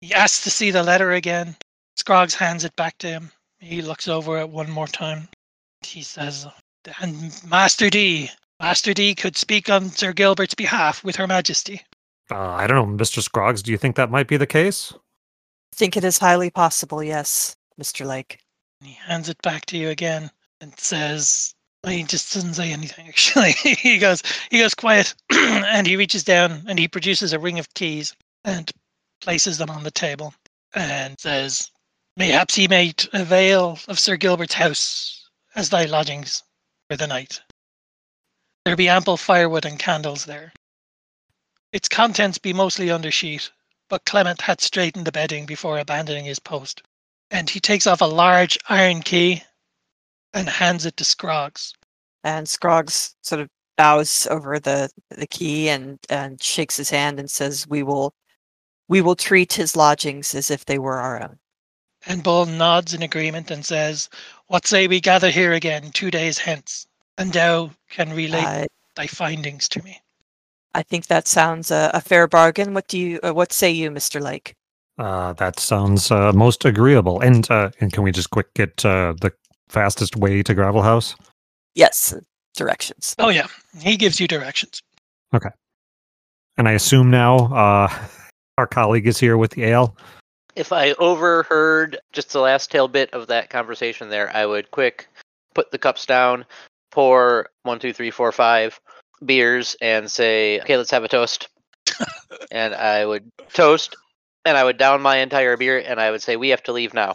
Speaker 1: He asks to see the letter again. Scroggs hands it back to him. He looks over it one more time. He says, And Master Dee, Master Dee could speak on Sir Gilbert's behalf with Her Majesty.
Speaker 4: Uh, I don't know, Mr. Scroggs. Do you think that might be the case?
Speaker 5: I think it is highly possible, yes, Mr. Lake.
Speaker 1: He hands it back to you again and says, he just doesn't say anything (laughs) actually. he goes he goes quiet (clears throat) and he reaches down and he produces a ring of keys and places them on the table and says, Mayhaps he may avail of Sir Gilbert's house as thy lodgings for the night. There be ample firewood and candles there. its contents be mostly under sheet, but Clement had straightened the bedding before abandoning his post. And he takes off a large iron key and hands it to Scroggs.
Speaker 5: And Scroggs sort of bows over the the key and and shakes his hand and says, "We will, we will treat his lodgings as if they were our own."
Speaker 1: And Bull nods in agreement and says, What say we gather here again two days hence, and thou can relate
Speaker 5: I
Speaker 1: thy findings to me.
Speaker 5: I think that sounds a, a fair bargain. What do you? Uh, what say you, Mister Lake?
Speaker 4: Uh, that sounds uh, most agreeable. And uh, and can we just quick get uh, the fastest way to Gravel House?
Speaker 5: Yes, uh, directions.
Speaker 1: Oh, yeah, he gives you directions. Okay.
Speaker 4: And I assume now uh, our colleague is here with the ale.
Speaker 3: If I overheard just the last tail bit of that conversation there, I would quick put the cups down, pour one, two, three, four, five beers, and say, "Okay, let's have a toast." (laughs) and I would toast, and I would down my entire beer, and I would say, "We have to leave now."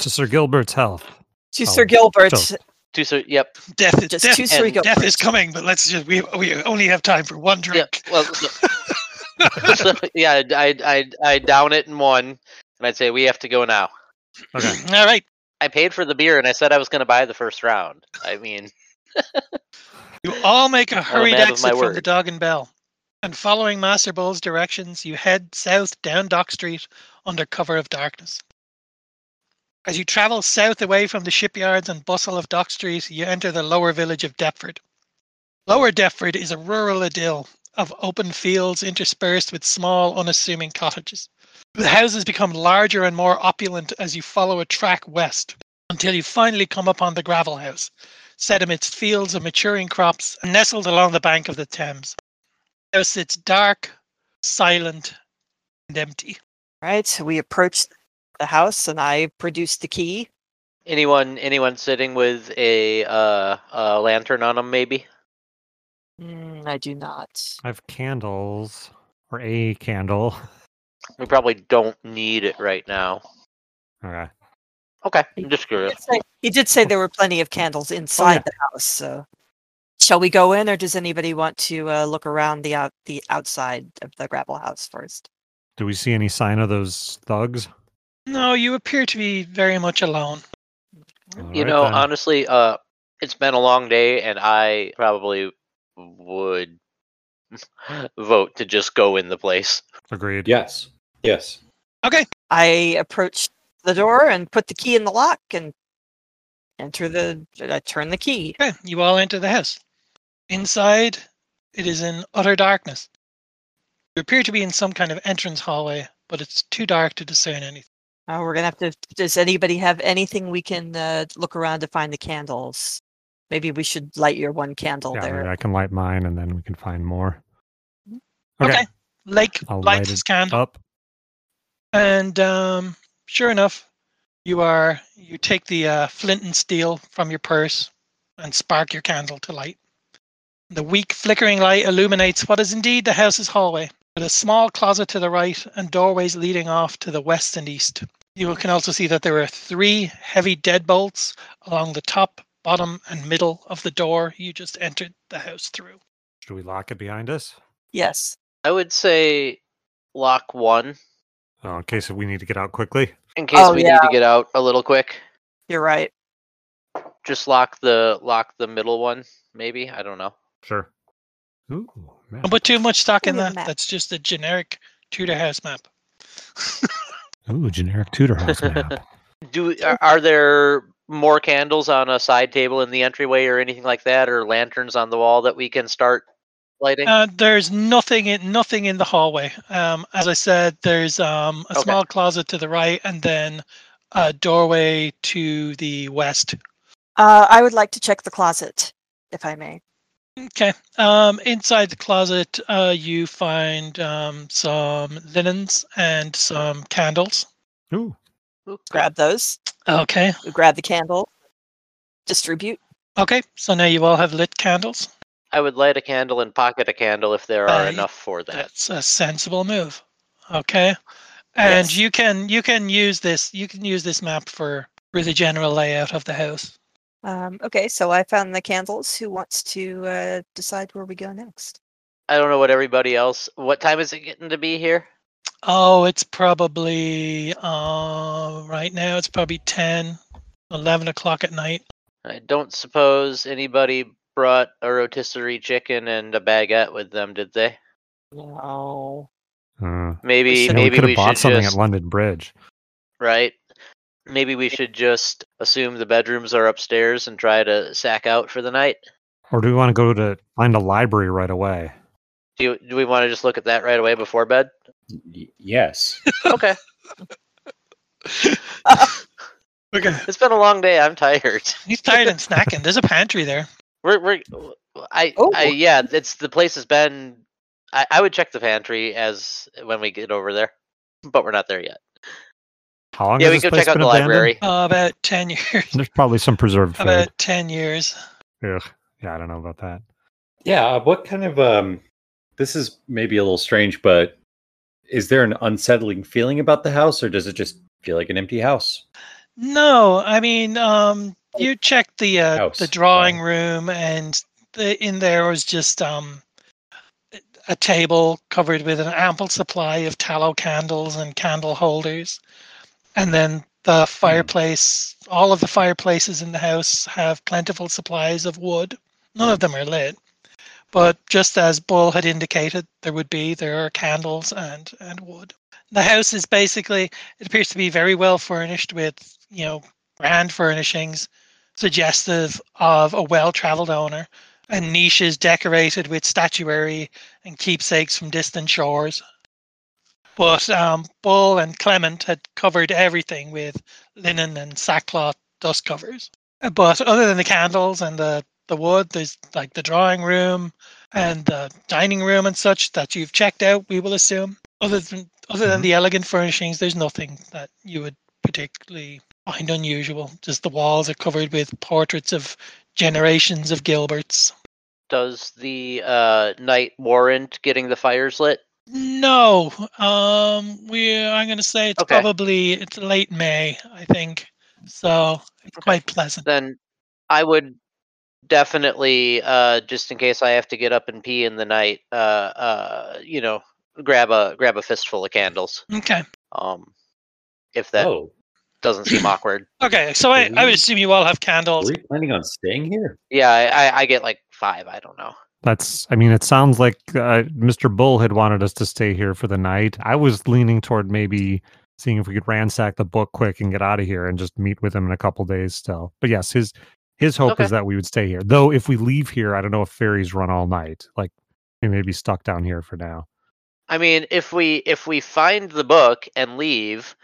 Speaker 4: To Sir Gilbert's health.
Speaker 5: To
Speaker 4: Oh,
Speaker 5: Sir Gilbert.
Speaker 4: so-
Speaker 3: To so, yep,
Speaker 1: Death is death,
Speaker 5: two Sir
Speaker 3: and
Speaker 1: death is coming, but let's just we we only have time for one
Speaker 3: yep.
Speaker 1: drink.
Speaker 3: Well, (laughs) so- (laughs) so, yeah, I I I down it in one, and I'd say, "We have to go now."
Speaker 4: Okay. (clears throat)
Speaker 1: All right.
Speaker 3: I paid for the beer, and I said I was going to buy the first round. I mean, (laughs)
Speaker 1: You all make a hurried
Speaker 3: man
Speaker 1: exit
Speaker 3: my
Speaker 1: from the. Dog and Bell. And following Master Bull's directions, you head south down Dock Street under cover of darkness. As you travel south away from the shipyards and bustle of Dock Street, you enter the lower village of Deptford. Lower Deptford is a rural idyll of open fields interspersed with small, unassuming cottages. The houses become larger and more opulent as you follow a track west until you finally come upon the gravel house, set amidst fields of maturing crops and nestled along the bank of the Thames. The house sits dark, silent, and empty.
Speaker 5: Right. So we approach the house, and I produce the key.
Speaker 3: anyone anyone sitting with a uh, a lantern on them, maybe.
Speaker 5: Mm, I do not.
Speaker 4: I have candles or a candle. (laughs)
Speaker 3: We probably don't need it right now.
Speaker 4: Okay.
Speaker 3: Okay, I'm just
Speaker 5: He
Speaker 3: curious.
Speaker 5: did say, he did say there were plenty of candles inside the house. So, shall we go in, or does anybody want to uh, look around the out the outside of the gravel house first?
Speaker 4: Do we see any sign of those thugs?
Speaker 1: No, you appear to be very much alone.
Speaker 3: You
Speaker 4: Alright
Speaker 3: know,
Speaker 4: then.
Speaker 3: honestly, uh, it's been a long day, and I probably would (laughs) vote to just go in the place.
Speaker 4: Agreed.
Speaker 2: Yes. Yes. Okay.
Speaker 5: I approach the door and put the key in the lock and enter the. I turn the key.
Speaker 1: Okay, you all enter the house. Inside, it is in utter darkness. You appear to be in some kind of entrance hallway, but it's too dark to discern anything.
Speaker 5: Uh, we're gonna have to. Does anybody have anything we can uh, look around to find the candles? Maybe we should light your one candle
Speaker 4: Yeah,
Speaker 5: there.
Speaker 4: maybe I can light mine and then we can find more. Okay.
Speaker 1: Okay. Lake
Speaker 4: I'll
Speaker 1: lights
Speaker 4: light
Speaker 1: his candle,
Speaker 4: Up.
Speaker 1: and um, sure enough, you are you take the uh, flint and steel from your purse and spark your candle to light. The weak flickering light illuminates what is indeed the house's hallway, with a small closet to the right and doorways leading off to the west and east. You can also see that there are three heavy deadbolts along the top, bottom, and middle of the door you just entered the house through.
Speaker 4: Should we lock it behind us?
Speaker 5: Yes.
Speaker 3: I would say lock one
Speaker 4: Oh, in case we need to get out quickly.
Speaker 3: in case
Speaker 5: Oh,
Speaker 3: we
Speaker 5: yeah.
Speaker 3: need to get out a little quick.
Speaker 5: You're right.
Speaker 3: Just lock the lock the middle one, maybe. I don't know.
Speaker 4: Sure. Ooh, man.
Speaker 1: Don't put too much stock in
Speaker 5: Ooh, the
Speaker 1: that.
Speaker 5: map.
Speaker 1: That's just a generic Tudor house map.
Speaker 4: Ooh, generic Tudor house (laughs) map.
Speaker 3: Do are, are there more candles on a side table in the entryway or anything like that, or lanterns on the wall that we can start lighting?
Speaker 1: Uh, there's nothing in nothing in the hallway. Um, as I said, there's um, a
Speaker 3: Okay.
Speaker 1: small closet to the right, and then a doorway to the west.
Speaker 5: Uh, I would like to check the closet, if I may.
Speaker 1: Okay. Um, inside the closet, uh, you find um, some linens and some candles.
Speaker 4: Ooh,
Speaker 3: Ooh,
Speaker 5: Grab those.
Speaker 1: Okay.
Speaker 5: We grab the candle. Distribute.
Speaker 1: Okay. So now you all have lit candles.
Speaker 3: I would light a candle and pocket a candle if there are
Speaker 1: Uh,
Speaker 3: enough for that.
Speaker 1: That's a sensible move. Okay. And
Speaker 5: Yes.
Speaker 1: you can you can use this you can use this map for for the general layout of the house.
Speaker 5: Um, okay, so I found the candles. Who wants to uh, decide where we go next?
Speaker 3: I don't know what everybody else. What time is it getting to be here?
Speaker 1: Oh, it's probably uh, right now. It's probably 10, 11 o'clock at night.
Speaker 3: I don't suppose anybody brought a rotisserie chicken and a baguette with them, did they?
Speaker 5: No.
Speaker 4: Uh,
Speaker 3: Maybe
Speaker 5: should-
Speaker 4: yeah, we
Speaker 3: maybe
Speaker 4: could
Speaker 3: we,
Speaker 4: have bought
Speaker 3: should
Speaker 4: something
Speaker 3: just
Speaker 4: at London Bridge.
Speaker 3: right. Maybe we should just assume the bedrooms are upstairs and try to sack out for the night.
Speaker 4: Or do we want to go to find a library right away?
Speaker 3: Do you, do we want to just look at that right away before bed?
Speaker 2: Y- yes. (laughs)
Speaker 3: Okay. (laughs)
Speaker 1: Okay.
Speaker 3: it's been a long day. I'm tired. (laughs)
Speaker 1: He's tired and snacking. There's a pantry there.
Speaker 3: We're we're I
Speaker 5: Oh.
Speaker 3: I yeah. It's the place has been. I, I would check the pantry as when we get over there, but we're not there yet.
Speaker 4: How long
Speaker 3: yeah,
Speaker 4: has
Speaker 3: we
Speaker 4: this
Speaker 3: go check out the
Speaker 4: abandoned?
Speaker 3: library.
Speaker 1: Uh, about 10 years.
Speaker 4: There's probably some preserved food.
Speaker 1: About 10 years.
Speaker 4: Ugh. Yeah, I don't know about that.
Speaker 2: Yeah. uh, What kind of um? This is maybe a little strange, but is there an unsettling feeling about the house, or does it just feel like an empty house?
Speaker 1: No, I mean, um, you checked the uh,
Speaker 2: House,
Speaker 1: the drawing room, and the in there was just um, a table covered with an ample supply of tallow candles and candle holders, and then the fireplace. All of the fireplaces in the house have plentiful supplies of wood. None of them are lit, but just as Bull had indicated, there would be there are candles and and wood. The house is basically it appears to be very well furnished with you know grand furnishings suggestive of a well-traveled owner and niches decorated with statuary and keepsakes from distant shores but um, bull and clement had covered everything with linen and sackcloth dust covers but other than the candles and the, the wood there's like the drawing room and the dining room and such that you've checked out we will assume. Other than other than
Speaker 4: Mhm.
Speaker 1: the elegant furnishings there's nothing that you would particularly find unusual. Just the walls are covered with portraits of generations of gilberts.
Speaker 3: Does the uh, night warrant getting the fires lit?
Speaker 1: no. Um we i'm going to say it's
Speaker 3: Okay.
Speaker 1: probably it's late may i think. So it's quite pleasant.
Speaker 3: Then I would definitely, uh, just in case I have to get up and pee in the night, uh, uh, you know, grab a grab a fistful of candles.
Speaker 1: okay
Speaker 3: Um, if that
Speaker 2: oh,
Speaker 3: doesn't seem awkward. (clears throat)
Speaker 1: okay so I, I would assume you all have candles
Speaker 2: Are you planning on staying here?
Speaker 3: Yeah, I, I, I get like five. I don't know.
Speaker 4: That's, I mean, it sounds like uh, Mr. Bull had wanted us to stay here for the night. I was leaning toward maybe seeing if we could ransack the book quick and get out of here and just meet with him in a couple days still. But yes, his his hope
Speaker 3: Okay.
Speaker 4: is that we would stay here. Though if we leave here, I don't know if ferries run all night. Like we may be stuck down here for now.
Speaker 3: I mean, if we if we find the book and leave,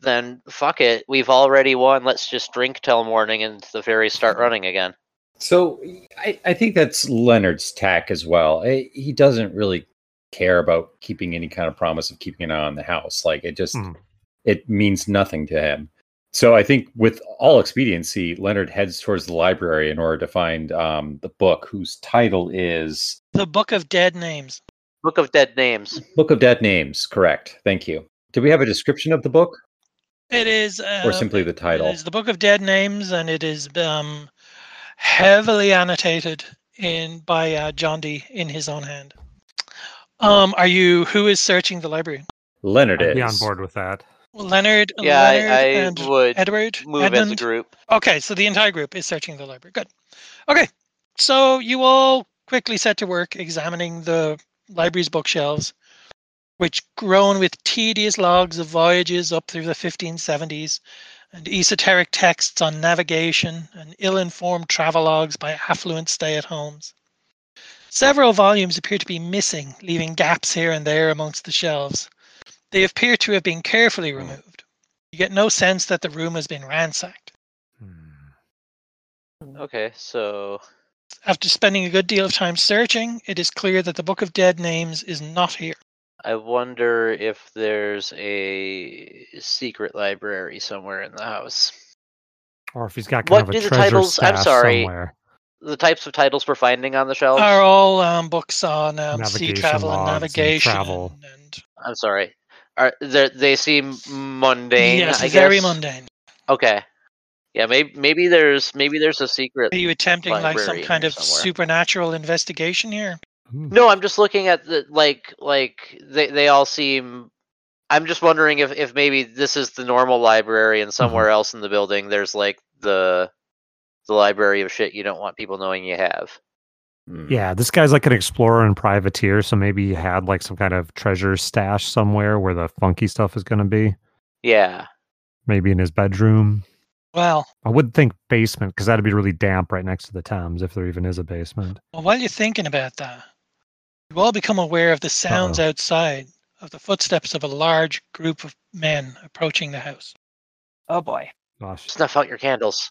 Speaker 3: then fuck it. We've already won. Let's just drink till morning and the ferries start (laughs) running again.
Speaker 2: So I, I think that's Leonard's tack as well. Eh, He doesn't really care about keeping any kind of promise of keeping an eye on the house. Like it just
Speaker 4: Hmm.
Speaker 2: it means nothing to him. So I think with all expediency, Leonard heads towards the library in order to find um, the book whose title is
Speaker 1: the book of dead names
Speaker 3: Book of Dead Names.
Speaker 2: Book of Dead Names. Correct. Thank you. Do we have a description of the book
Speaker 1: it is uh,
Speaker 2: or simply the title?
Speaker 1: It is the Book of Dead Names, and it is um, heavily annotated in by uh, John Dee in his own hand. Um, are you? Who is searching the library?
Speaker 2: Leonard
Speaker 4: I'd
Speaker 2: is.
Speaker 4: be on board with that.
Speaker 1: Leonard.
Speaker 3: Yeah,
Speaker 1: Leonard
Speaker 3: I, I
Speaker 1: and
Speaker 3: would
Speaker 1: Edward.
Speaker 3: move as a group.
Speaker 1: Okay, so the entire group is searching the library. Good. Okay, so you all quickly set to work examining the library's bookshelves, which groan with tedious logs of voyages up through the 1570s and esoteric texts on navigation and ill informed travelogues by affluent stay at homes. Several volumes appear to be missing, leaving gaps here and there amongst the shelves. They appear to have been carefully removed. You get no sense that the room has been ransacked.
Speaker 4: Hmm.
Speaker 3: Okay, so
Speaker 1: After spending a good deal of time searching, it is clear that the Book of Dead Names is not here.
Speaker 3: I wonder if there's a secret library somewhere in the house.
Speaker 4: Or if he's got kind
Speaker 3: What
Speaker 4: of a
Speaker 3: do the
Speaker 4: treasure
Speaker 3: titles- I'm sorry.
Speaker 4: somewhere.
Speaker 3: The types of titles we're finding on the shelves.
Speaker 1: Are all um, books on um, sea travel and
Speaker 4: logs and
Speaker 1: navigation
Speaker 4: travel.
Speaker 1: and
Speaker 3: I'm sorry. Are they they seem mundane?
Speaker 1: yes,
Speaker 3: I
Speaker 1: very
Speaker 3: guess?
Speaker 1: mundane.
Speaker 3: Okay. Yeah, maybe maybe there's maybe there's a secret.
Speaker 1: Are you attempting like some kind of
Speaker 3: somewhere.
Speaker 1: supernatural investigation here?
Speaker 4: Hmm.
Speaker 3: No, I'm just looking at the like like they they all seem. I'm just wondering if if maybe this is the normal library and mm-hmm. somewhere else in the building there's like the the library of shit you don't want people knowing you have.
Speaker 2: Hmm.
Speaker 4: Yeah, this guy's like an explorer and privateer, so maybe he had like some kind of treasure stash somewhere where the funky stuff is going to be.
Speaker 3: Yeah.
Speaker 4: Maybe in his bedroom.
Speaker 1: Well,
Speaker 4: I would think basement because that'd be really damp right next to the Thames if there even is a basement.
Speaker 1: well, while you're thinking about that, you all become aware of the sounds
Speaker 4: Uh-oh.
Speaker 1: outside of the footsteps of a large group of men approaching the house.
Speaker 5: Oh boy.
Speaker 4: Gosh.
Speaker 3: Snuff out your candles.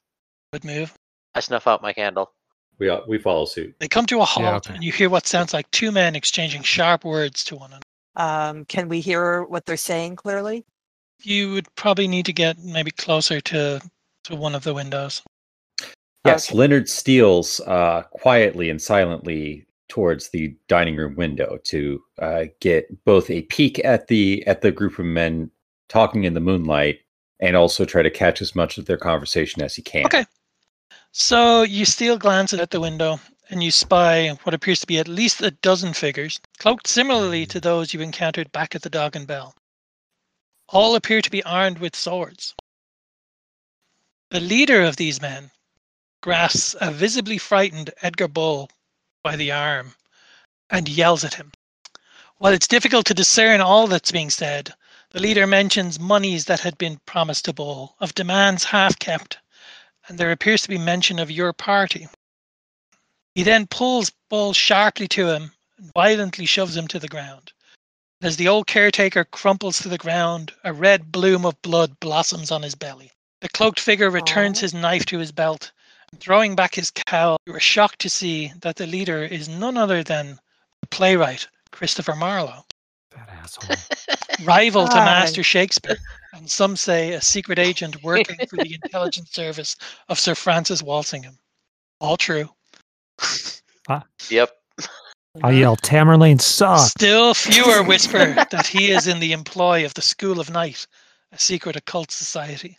Speaker 1: Good move.
Speaker 3: I snuff out my candle.
Speaker 2: We we follow suit.
Speaker 1: They come to a halt,
Speaker 4: okay.
Speaker 1: and you hear what sounds like two men exchanging sharp words to one another.
Speaker 5: Um, can we hear what they're saying clearly?
Speaker 1: You would probably need to get maybe closer to to one of the windows.
Speaker 2: Yes,
Speaker 5: Okay.
Speaker 2: Leonard steals uh, quietly and silently towards the dining room window to uh, get both a peek at the at the group of men talking in the moonlight, and also try to catch as much of their conversation as he can.
Speaker 1: Okay. So you steal glances at the window, and you spy what appears to be at least a dozen figures, cloaked similarly to those you encountered back at the Dog and Bell. All appear to be armed with swords. The leader of these men grasps a visibly frightened Edgar Bull by the arm and yells at him. While it's difficult to discern all that's being said, the leader mentions monies that had been promised to Bull, of demands half kept, and there appears to be mention of your party. He then pulls Bull sharply to him and violently shoves him to the ground. As the old caretaker crumples to the ground, a red bloom of blood blossoms on his belly. The cloaked figure returns
Speaker 5: Aw.
Speaker 1: his knife to his belt, and throwing back his cowl, you are shocked to see that the leader is none other than the playwright Christopher Marlowe
Speaker 4: That asshole.
Speaker 1: rival to. (laughs) Master Shakespeare, and some say a secret agent working for the intelligence service of Sir Francis Walsingham. All true. Ah.
Speaker 3: Yep.
Speaker 4: I yell, Tamerlane sucks.
Speaker 1: Still fewer whisper that he is in the employ of the School of Night, a secret occult society.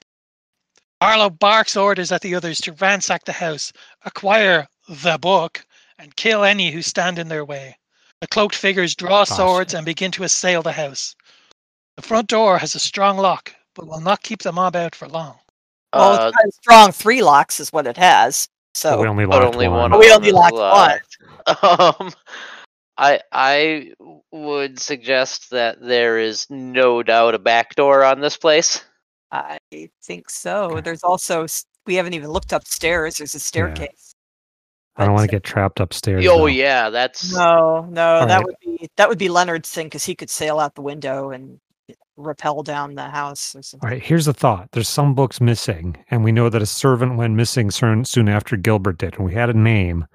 Speaker 1: Marlowe barks orders at the others to ransack the house, acquire the book, and kill any who stand in their way. The cloaked figures draw
Speaker 4: Gosh.
Speaker 1: swords and begin to assail the house. The front door has a strong lock, but will not keep the mob out for long.
Speaker 5: Well,
Speaker 3: Uh,
Speaker 5: it's got a strong three locks is what it has.
Speaker 4: But we only
Speaker 3: but
Speaker 4: locked
Speaker 3: only
Speaker 4: one.
Speaker 3: one.
Speaker 5: We only
Speaker 3: them is
Speaker 5: locked one.
Speaker 3: Um, (laughs) I I would suggest that there is no doubt a back door on this place.
Speaker 5: I think so. There's also we haven't even looked upstairs. There's a staircase.
Speaker 4: I don't want to get trapped upstairs.
Speaker 3: Oh
Speaker 4: though.
Speaker 3: yeah, that's
Speaker 5: No, no,
Speaker 4: All
Speaker 5: that
Speaker 4: right.
Speaker 5: would be that would be Leonard's thing because he could sail out the window and rappel down the house or something.
Speaker 4: All right, here's the thought. There's some books missing, and we know that a servant went missing soon, soon after Gilbert did, and we had a name.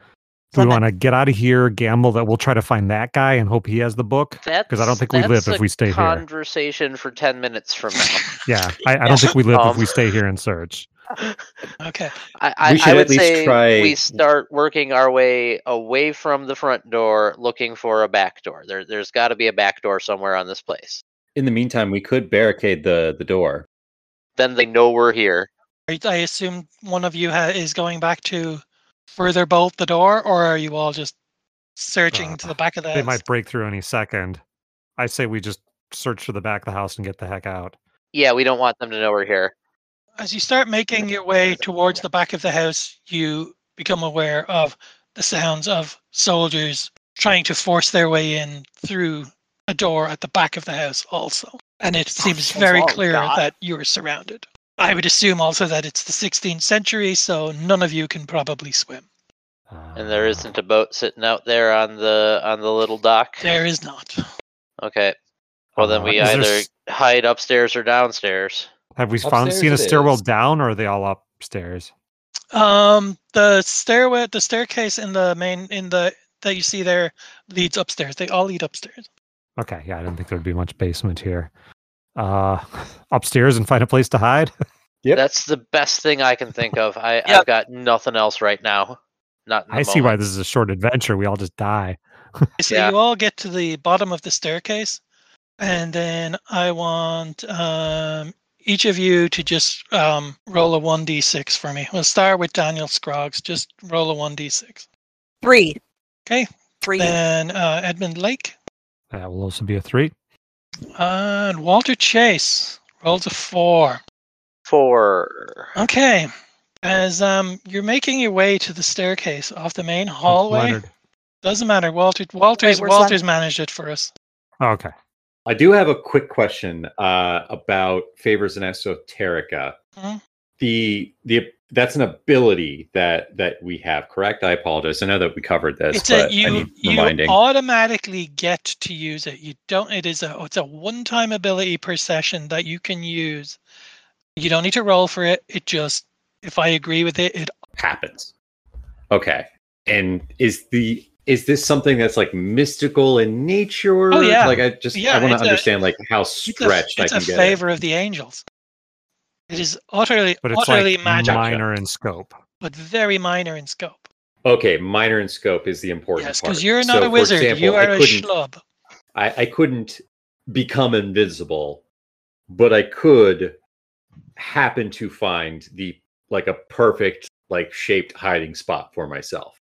Speaker 4: Do we want to get out of here, gamble that we'll try to find that guy and hope he has the book? Because I don't think we live if we stay here.
Speaker 3: Conversation for ten minutes from now. (laughs)
Speaker 4: Yeah, I, I (laughs) don't think we live if
Speaker 3: Um,
Speaker 4: we stay here and search.
Speaker 1: Okay.
Speaker 3: I, I,
Speaker 2: We should
Speaker 3: I
Speaker 2: at
Speaker 3: would
Speaker 2: least
Speaker 3: say
Speaker 2: try-
Speaker 3: we start working our way away from the front door, looking for a back door. There, there's got to be a back door somewhere on this place.
Speaker 2: In the meantime, we could barricade the the door.
Speaker 3: Then they know we're here.
Speaker 1: I assume one of you ha- is going back to further bolt the door, or are you all just searching uh, to the back of the
Speaker 4: They
Speaker 1: house?
Speaker 4: might break through any second. I say we just search for the back of the house and get the heck out.
Speaker 3: Yeah, we don't want them to know we're here.
Speaker 1: As you start making your way towards the back of the house, you become aware of the sounds of soldiers trying to force their way in through a door at the back of the house, also. And it seems very clear
Speaker 5: God.
Speaker 1: that you are surrounded. I would assume also that it's the 16th century, so none of you can probably swim.
Speaker 3: And there isn't a boat sitting out there on the on the little dock.
Speaker 1: There is not.
Speaker 3: Okay. Well, then
Speaker 4: uh,
Speaker 3: we
Speaker 4: is
Speaker 3: either
Speaker 4: s-
Speaker 3: hide upstairs or downstairs.
Speaker 4: have we found seen a stairwell
Speaker 2: is.
Speaker 4: down, or are they all upstairs?
Speaker 1: Um, the stairway, the staircase in the main in the that you see there leads upstairs. They all lead upstairs.
Speaker 4: Okay, yeah, I didn't think there'd be much basement here. Uh, (laughs) upstairs and find a place to hide. (laughs)
Speaker 2: Yep.
Speaker 3: That's the best thing I can think of. I,
Speaker 5: Yep.
Speaker 3: I've got nothing else right now. Not. In the
Speaker 4: I see why this is a short adventure. We all just die. (laughs)
Speaker 1: So
Speaker 3: Yeah.
Speaker 1: you all get to the bottom of the staircase, and then I want um, each of you to just um, roll a one d six for me. We'll start with Daniel Scroggs. Just roll a one d six.
Speaker 5: Three. Okay. Three.
Speaker 1: Then uh, Edmund Lake
Speaker 4: That will also be a three.
Speaker 1: and Walter Chase rolls a four.
Speaker 3: Four.
Speaker 1: Okay. As um you're making your way to the staircase off the main hallway,
Speaker 4: Leonard.
Speaker 1: doesn't matter. Walter Walter's
Speaker 5: where's Leonard?
Speaker 1: Walter's managed it for us.
Speaker 4: Okay.
Speaker 2: I do have a quick question uh, about favors and esoterica.
Speaker 1: Mhm.
Speaker 2: The the that's an ability that that we have, correct? I apologize. I know that we covered this,
Speaker 1: It's a you you automatically get to use it. You don't. It is a it's a one time ability per session that you can use. You don't need to roll for it. It just if I agree with it, it
Speaker 2: happens. Okay. And is the is this something that's like mystical in nature?
Speaker 1: Oh, yeah.
Speaker 2: Like I just
Speaker 1: Yeah,
Speaker 2: I want to
Speaker 1: a-
Speaker 2: understand like how
Speaker 1: it's a,
Speaker 2: stretched
Speaker 1: it's
Speaker 2: I
Speaker 1: a
Speaker 2: can get. it.
Speaker 1: favor of the angels. It is utterly
Speaker 4: But it's
Speaker 1: utterly
Speaker 4: like
Speaker 1: magical,
Speaker 4: minor in scope.
Speaker 1: but very minor in scope.
Speaker 2: Okay, minor in scope is the important part.
Speaker 1: Yes,
Speaker 2: part.
Speaker 1: because you're not
Speaker 2: So,
Speaker 1: a wizard.
Speaker 2: example,
Speaker 1: you
Speaker 2: I
Speaker 1: are a
Speaker 2: couldn't-
Speaker 1: schlub.
Speaker 2: I, I couldn't become invisible, but I could happen to find the like a perfect like shaped hiding spot for myself.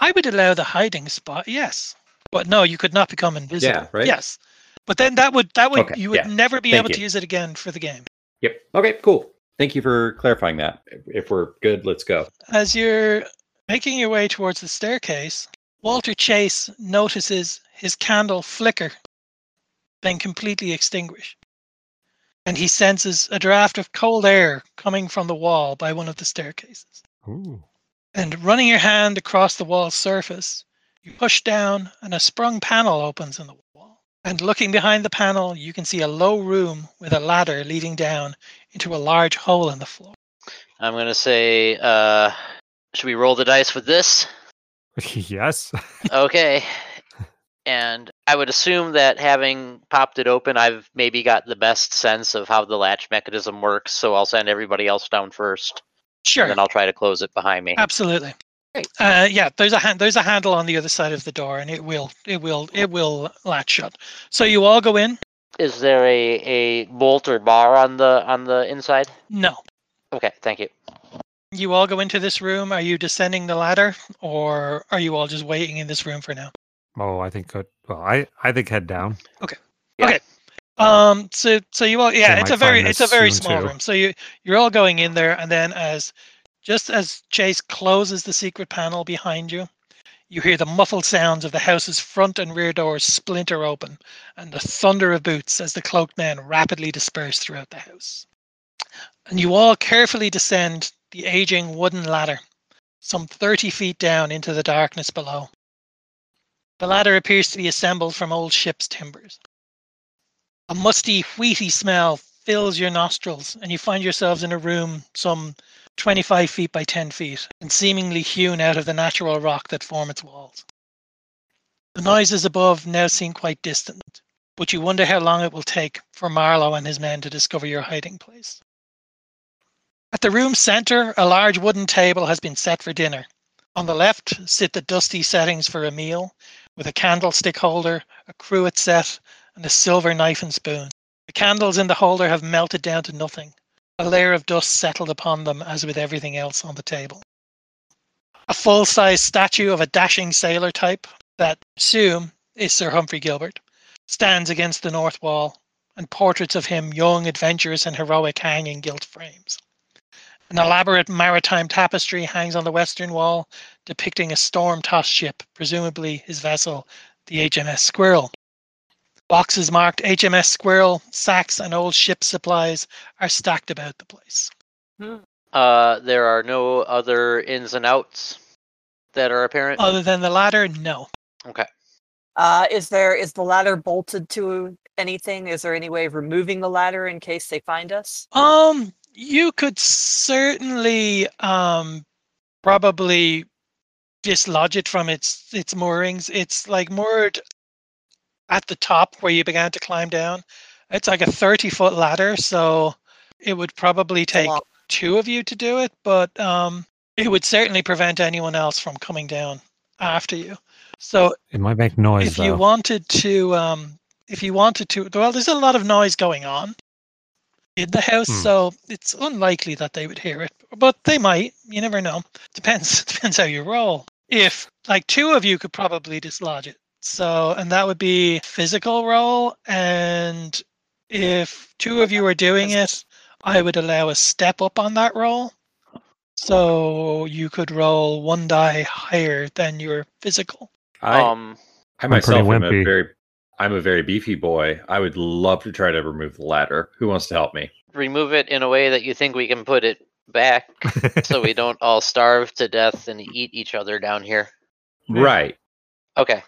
Speaker 1: I would allow the hiding spot, yes. But no, you could not become invisible.
Speaker 2: Yeah, right?
Speaker 1: Yes. But then that would that would
Speaker 2: Okay,
Speaker 1: you would
Speaker 2: yeah.
Speaker 1: never be
Speaker 2: Thank
Speaker 1: able to use it again for the game.
Speaker 2: Yep. Okay, cool. Thank you for clarifying that. If we're good, let's go.
Speaker 1: As you're making your way towards the staircase, Walter Chase notices his candle flicker, then completely extinguish. And he senses a draft of cold air coming from the wall by one of the staircases.
Speaker 4: Ooh.
Speaker 1: And running your hand across the wall's surface, you push down and a sprung panel opens in the wall. And looking behind the panel, you can see a low room with a ladder leading down into a large hole in the floor.
Speaker 3: I'm gonna say, uh, should we roll the dice with this? (laughs)
Speaker 4: yes. (laughs)
Speaker 3: Okay. and I would assume that having popped it open, I've maybe got the best sense of how the latch mechanism works. So I'll send everybody else down first,
Speaker 1: Sure.
Speaker 3: and then I'll try to close it behind me.
Speaker 1: Absolutely.
Speaker 3: Great.
Speaker 1: Uh, yeah, there's a hand, there's a handle on the other side of the door, and it will it will it will latch shut. So you all go in.
Speaker 3: Is there a, a bolt or bar on the on the inside?
Speaker 1: No,
Speaker 3: Okay, thank you.
Speaker 1: you all go into this room. Are you descending the ladder, or are you all just waiting in this room for now?
Speaker 4: Oh, I think. Good. Well, I I think head down. Okay. Yeah. Okay.
Speaker 1: Um. So so you all yeah.
Speaker 4: They
Speaker 1: It's a
Speaker 4: might
Speaker 1: very it's a very small
Speaker 4: too.
Speaker 1: room. So you you're all going in there, and then as just as Chase closes the secret panel behind you, you hear the muffled sounds of the house's front and rear doors splinter open, and the thunder of boots as the cloaked men rapidly disperse throughout the house. And you all carefully descend the aging wooden ladder, some thirty feet down into the darkness below. The ladder appears to be assembled from old ship's timbers. A musty, wheaty smell fills your nostrils, and you find yourselves in a room some 25 feet by 10 feet and seemingly hewn out of the natural rock that form its walls. The noises above now seem quite distant, but you wonder how long it will take for Marlowe and his men to discover your hiding place. At the room's center, a large wooden table has been set for dinner. On the left sit the dusty settings for a meal, with a candlestick holder, a cruet set, and a silver knife and spoon. The candles in the holder have melted down to nothing. A layer of dust settled upon them as with everything else on the table. A full size statue of a dashing sailor type that assume is Sir Humphrey Gilbert stands against the north wall, and portraits of him, young, adventurous, and heroic, hang in gilt frames. An elaborate maritime tapestry hangs on the western wall, depicting a storm tossed ship, presumably his vessel, the HMS Squirrel. Boxes marked HMS Squirrel, sacks, and old ship supplies are stacked about the place.
Speaker 3: Uh, there are no other ins and outs that are apparent.
Speaker 1: Other than the ladder, no.
Speaker 3: Okay.
Speaker 5: Uh, is there is the ladder bolted to anything? Is there any way of removing the ladder in case they find us?
Speaker 1: Um, you could certainly um probably dislodge it from its its moorings. It's like moored at the top where you began to climb down. It's like a 30 foot ladder, so it would probably take two of you to do it, but um it would certainly prevent anyone else from coming down after you. So
Speaker 4: It might make noise
Speaker 1: if
Speaker 4: though.
Speaker 1: you wanted to um if you wanted to well there's a lot of noise going on in the house
Speaker 4: Hmm.
Speaker 1: so it's unlikely that they would hear it but they might you never know depends (laughs) depends how you roll if like two of you could probably dislodge it. So, and that would be physical roll. And if two of you are doing it, I would allow a step up on that roll. So you could roll one die higher than your physical.
Speaker 2: I,
Speaker 3: um,
Speaker 2: I
Speaker 4: I'm
Speaker 2: myself am a very, I'm a very beefy boy. I would love to try to remove the ladder. Who wants to help me?
Speaker 3: remove it in a way that you think we can put it back, (laughs) so we don't all starve to death and eat each other down here.
Speaker 2: Right.
Speaker 3: Okay.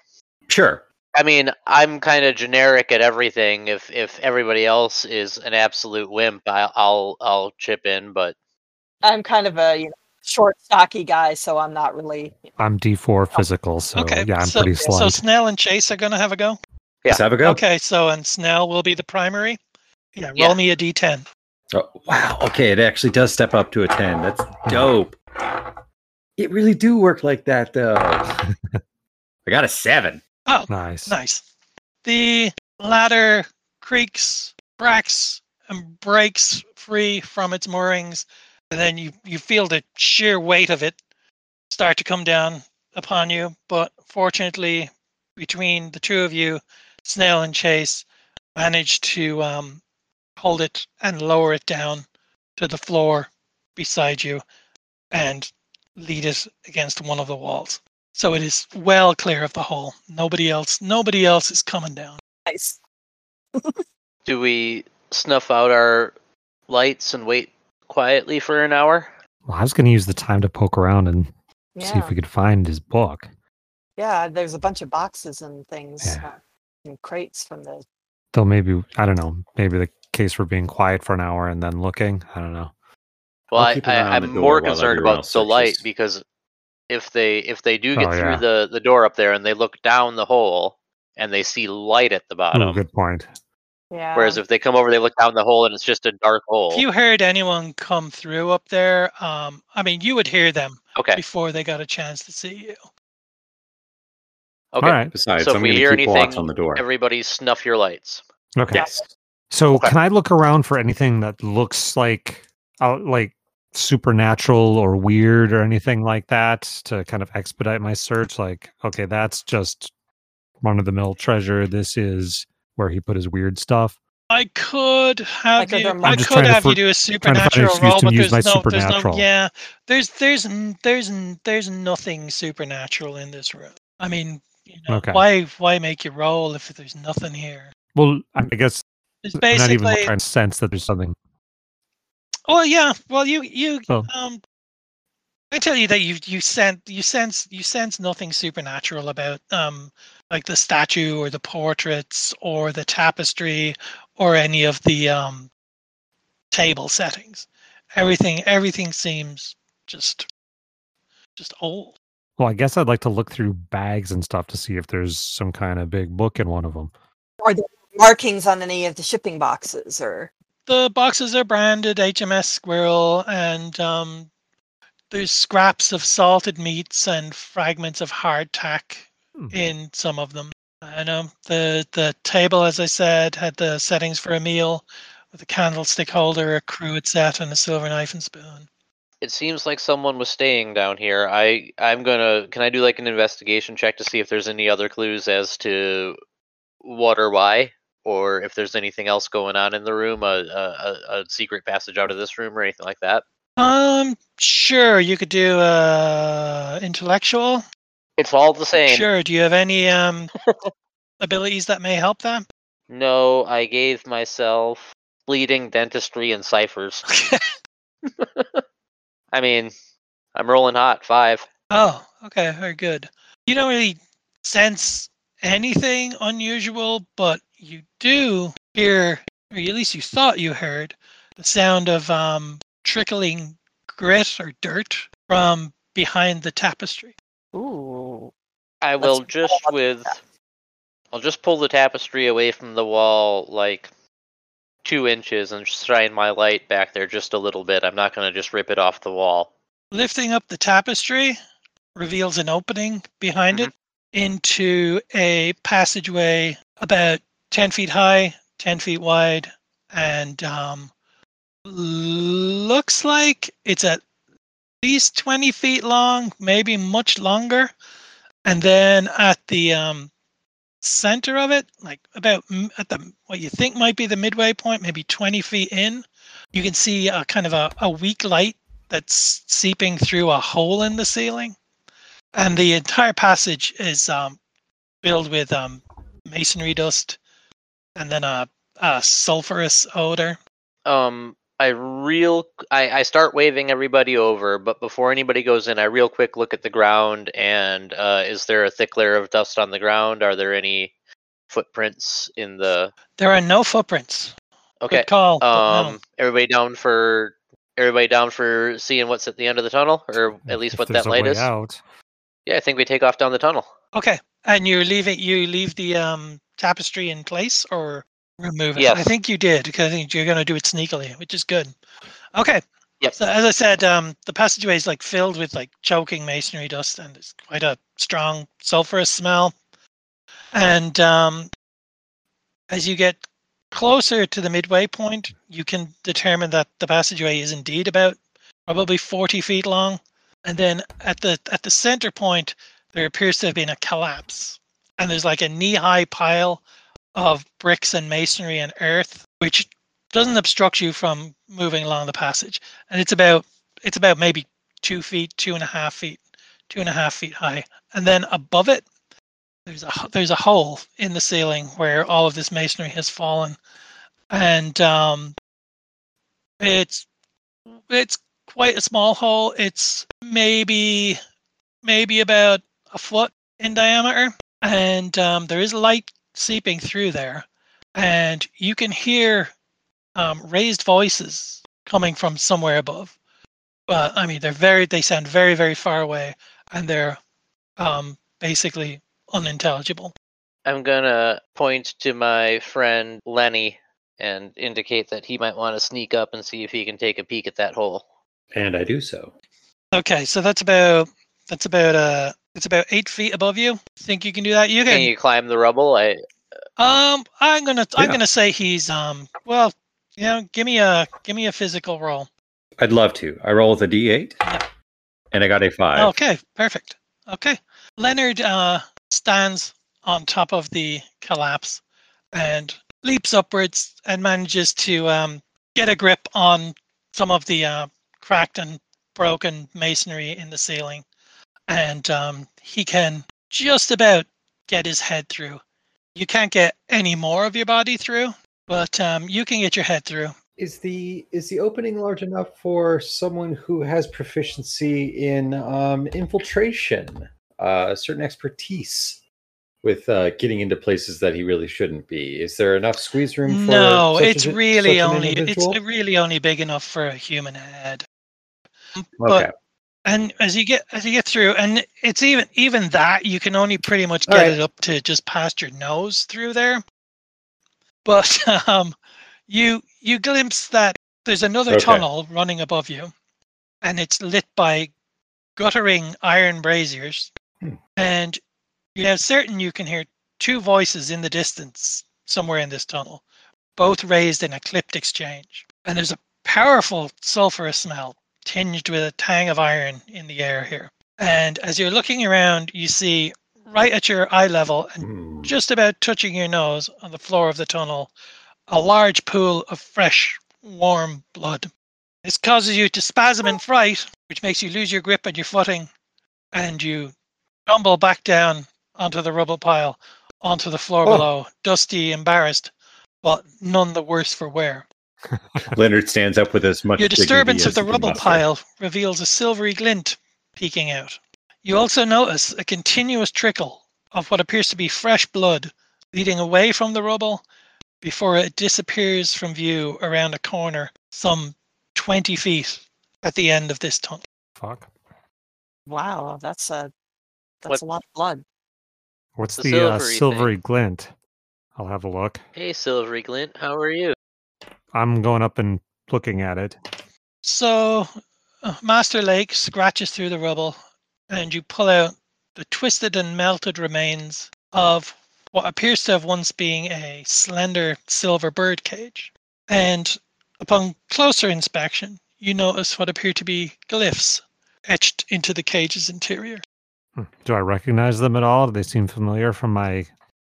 Speaker 2: Sure.
Speaker 3: I mean, I'm kind of generic at everything. If if everybody else is an absolute wimp, I, I'll I'll chip in. But
Speaker 5: I'm kind of a you know short, stocky guy, so I'm not really.
Speaker 4: I'm D4 physical, so
Speaker 1: okay.
Speaker 4: yeah, I'm
Speaker 1: so,
Speaker 4: pretty
Speaker 1: so. Snell and Chase are going to have a go.
Speaker 3: Yeah.
Speaker 2: Let's have a go.
Speaker 1: Okay. So, and Snell will be the primary. Yeah. Roll
Speaker 3: Yeah.
Speaker 1: me a d10.
Speaker 2: Oh, wow. Okay, it actually does step up to a 10. That's dope. It really do work like that, though. (laughs) I got a 7.
Speaker 1: Oh,
Speaker 4: nice.
Speaker 1: Nice. The ladder creaks, cracks, and breaks free from its moorings, and then you, you feel the sheer weight of it start to come down upon you. But fortunately, between the two of you, Snell and Chase manage to um, hold it and lower it down to the floor beside you and lead it against one of the walls. So it is well clear of the hole. Nobody else nobody else is coming down.
Speaker 5: Nice. (laughs)
Speaker 3: do we snuff out our lights and wait quietly for an hour?
Speaker 4: Well, I was going to use the time to poke around and see if we could find his book.
Speaker 5: Yeah. There's a bunch of boxes and things
Speaker 4: Yeah.
Speaker 5: uh, and crates from the.
Speaker 4: Though maybe I don't know. Maybe the case for being quiet for an hour and then looking. I don't know.
Speaker 3: Well,
Speaker 2: I'll
Speaker 3: I,
Speaker 2: keep an eye
Speaker 3: I,
Speaker 2: on the
Speaker 3: I'm more concerned about the light because if they if they do get
Speaker 4: Oh,
Speaker 3: through
Speaker 4: yeah.
Speaker 3: the the door up there and they look down the hole and they see light at the
Speaker 4: Ooh,
Speaker 3: bottom,
Speaker 4: good point.
Speaker 5: Yeah.
Speaker 3: whereas if they come over, they look down the hole and it's just a dark hole.
Speaker 1: If you heard anyone come through up there, um, I mean, you would hear them
Speaker 3: okay,
Speaker 1: before they got a chance to see you.
Speaker 3: okay.
Speaker 4: All right.
Speaker 2: Besides,
Speaker 3: So if
Speaker 2: I'm
Speaker 3: we hear anything,
Speaker 2: on the door.
Speaker 3: Everybody, snuff your lights.
Speaker 4: Okay.
Speaker 2: Yes.
Speaker 4: So
Speaker 3: Okay.
Speaker 4: can I look around for anything that looks like uh, like supernatural or weird or anything like that to kind of expedite my search? Like, okay, that's just run of the mill treasure. This is where he put his weird stuff.
Speaker 1: I could have
Speaker 5: Like, are
Speaker 1: you. I
Speaker 5: I'm
Speaker 4: just
Speaker 1: could
Speaker 4: trying to
Speaker 1: have you do a
Speaker 4: trying to find an
Speaker 1: supernatural
Speaker 4: excuse
Speaker 1: roll,
Speaker 4: to
Speaker 1: but
Speaker 4: use
Speaker 1: there's
Speaker 4: my
Speaker 1: no, there's no.
Speaker 4: supernatural.
Speaker 1: Yeah, there's there's there's there's nothing supernatural in this room. I mean, you know,
Speaker 4: Okay.
Speaker 1: why why make you roll if there's nothing here?
Speaker 4: Well, I guess
Speaker 1: It's
Speaker 4: I'm not even
Speaker 1: basically.
Speaker 4: trying to sense that there's something.
Speaker 1: Oh yeah. Well, you you
Speaker 4: Oh.
Speaker 1: um. I tell you that you you sense you sense you sense nothing supernatural about um like the statue or the portraits or the tapestry or any of the um table settings. Everything everything seems just just old.
Speaker 4: Well, I guess I'd like to look through bags and stuff to see if there's some kind of big book in one of them.
Speaker 5: Are there markings on any of the shipping boxes or?
Speaker 1: The boxes are branded HMS Squirrel and um there's scraps of salted meats and fragments of hardtack
Speaker 4: Hmm.
Speaker 1: in some of them. I know the the table, as I said, had the settings for a meal with a candlestick holder, a cruet set, and a silver knife and spoon.
Speaker 3: It seems like someone was staying down here. I I'm gonna. Can I do like an investigation check to see if there's any other clues as to what or why, or if there's anything else going on in the room, a a, a, secret passage out of this room or anything like that?
Speaker 1: Um, sure, you could do uh intellectual.
Speaker 3: It's all the same.
Speaker 1: Sure. Do you have any um (laughs) abilities that may help that?
Speaker 3: No, I gave myself bleeding dentistry and ciphers. (laughs) (laughs) I mean, I'm rolling hot. Five.
Speaker 1: Oh, okay, very good. You don't really sense anything unusual, but you do hear, or at least you thought you heard, the sound of um, trickling grit or dirt from behind the tapestry.
Speaker 5: Ooh.
Speaker 3: I
Speaker 5: Let's
Speaker 3: will just with.
Speaker 5: that.
Speaker 3: I'll just pull the tapestry away from the wall like two inches and shine my light back there just a little bit. I'm not gonna just rip it off the wall.
Speaker 1: Lifting up the tapestry reveals an opening behind it into a passageway about 10 feet high, 10 feet wide, and um, looks like it's at least 20 feet long, maybe much longer. And then at the um, center of it, like about at the what you think might be the midway point, maybe 20 feet in, you can see a kind of a, a weak light that's seeping through a hole in the ceiling. And the entire passage is um, filled with um, masonry dust and then a, a sulfurous odor.
Speaker 3: Um, I real I, I start waving everybody over, but before anybody goes in, I real quick look at the ground and uh, is there a thick layer of dust on the ground? Are there any footprints in the?
Speaker 1: There are no footprints.
Speaker 3: Okay.
Speaker 1: Good call. but no.
Speaker 3: Um, everybody down for everybody down for seeing what's at the end of the tunnel, or at least
Speaker 4: If
Speaker 3: what
Speaker 4: there's
Speaker 3: that
Speaker 4: a
Speaker 3: light
Speaker 4: way
Speaker 3: is.
Speaker 4: Out.
Speaker 3: Yeah, I think we take off down the tunnel.
Speaker 1: Okay, and you leave it. You leave the um, tapestry in place, or remove it. I think you did because I think you're going to do it sneakily, which is good. Okay.
Speaker 3: Yep.
Speaker 1: So as I said, um, the passageway is like filled with like choking masonry dust, and it's quite a strong sulfurous smell. And um, as you get closer to the midway point, you can determine that the passageway is indeed about probably 40 feet long. And then at the at the center point, there appears to have been a collapse, and there's like a knee-high pile of bricks and masonry and earth, which doesn't obstruct you from moving along the passage. And it's about it's about maybe two feet, two and a half feet, two and a half feet high. And then above it, there's a there's a hole in the ceiling where all of this masonry has fallen, and um, it's it's quite a small hole. It's maybe maybe about a foot in diameter, and um, there is light seeping through there, and you can hear um, raised voices coming from somewhere above. But I mean, they're very they sound very very far away, and they're um, basically unintelligible.
Speaker 3: I'm gonna point to my friend Lenny and indicate that he might want to sneak up and see if he can take a peek at that hole.
Speaker 2: And I do so.
Speaker 1: Okay, so that's about that's about uh it's about eight feet above you. Think you can do that? You
Speaker 3: Can
Speaker 1: can.
Speaker 3: you climb the rubble? I
Speaker 1: Um, I'm gonna I'm gonna say he's um well, you know, give me a give me a physical roll.
Speaker 2: I'd love to. I roll with a D8,
Speaker 1: Yeah.
Speaker 2: and I got a five.
Speaker 1: Okay, perfect. Okay, Leonard uh stands on top of the collapse and leaps upwards and manages to um get a grip on some of the uh, cracked and broken masonry in the ceiling, and um, he can just about get his head through. You can't get any more of your body through, but um, you can get your head through.
Speaker 8: Is the is the opening large enough for someone who has proficiency in um, infiltration, uh, a certain expertise with uh, getting into places that he really shouldn't be? Is there enough squeeze room? For
Speaker 1: No, it's
Speaker 8: a-
Speaker 1: really only it's really only big enough for a human head.
Speaker 8: okay.
Speaker 1: And as you get as you get through, and it's even even that you can only pretty much get
Speaker 8: right.
Speaker 1: it up to just past your nose through there. But (laughs) um, you you glimpse that there's another
Speaker 2: Okay.
Speaker 1: tunnel running above you, and it's lit by guttering iron braziers,
Speaker 8: Hmm.
Speaker 1: and you are certain you can hear two voices in the distance somewhere in this tunnel, both raised in a clipped exchange. And there's a powerful sulfurous smell tinged with a tang of iron in the air here. And as you're looking around, you see right at your eye level and
Speaker 2: Hmm.
Speaker 1: just about touching your nose on the floor of the tunnel a large pool of fresh, warm blood. This causes you to spasm in fright, which makes you lose your grip and your footing, and you tumble back down onto the rubble pile, onto the floor
Speaker 8: Oh.
Speaker 1: below, dusty, embarrassed, but none the worse for wear. (laughs)
Speaker 2: Leonard stands up with as much
Speaker 1: Your disturbance of the rubble pile reveals a silvery glint peeking out. You also notice a continuous trickle of what appears to be fresh blood leading away from the rubble before it disappears from view around a corner some 20 feet at the end of this tunnel.
Speaker 4: Fuck.
Speaker 5: Wow, that's a that's
Speaker 3: What-
Speaker 5: a lot of blood.
Speaker 4: What's
Speaker 3: The
Speaker 4: the, uh,
Speaker 3: silvery thing.
Speaker 4: silvery glint? I'll have a look.
Speaker 3: Hey, Silvery Glint, how are you?
Speaker 4: I'm going up and looking at it.
Speaker 1: So, uh, Master Lake scratches through the rubble, and you pull out the twisted and melted remains of what appears to have once been a slender silver bird cage. And upon closer inspection, you notice what appear to be glyphs etched into the cage's interior.
Speaker 4: Hmm. Do I recognize them at all? Do they seem familiar from my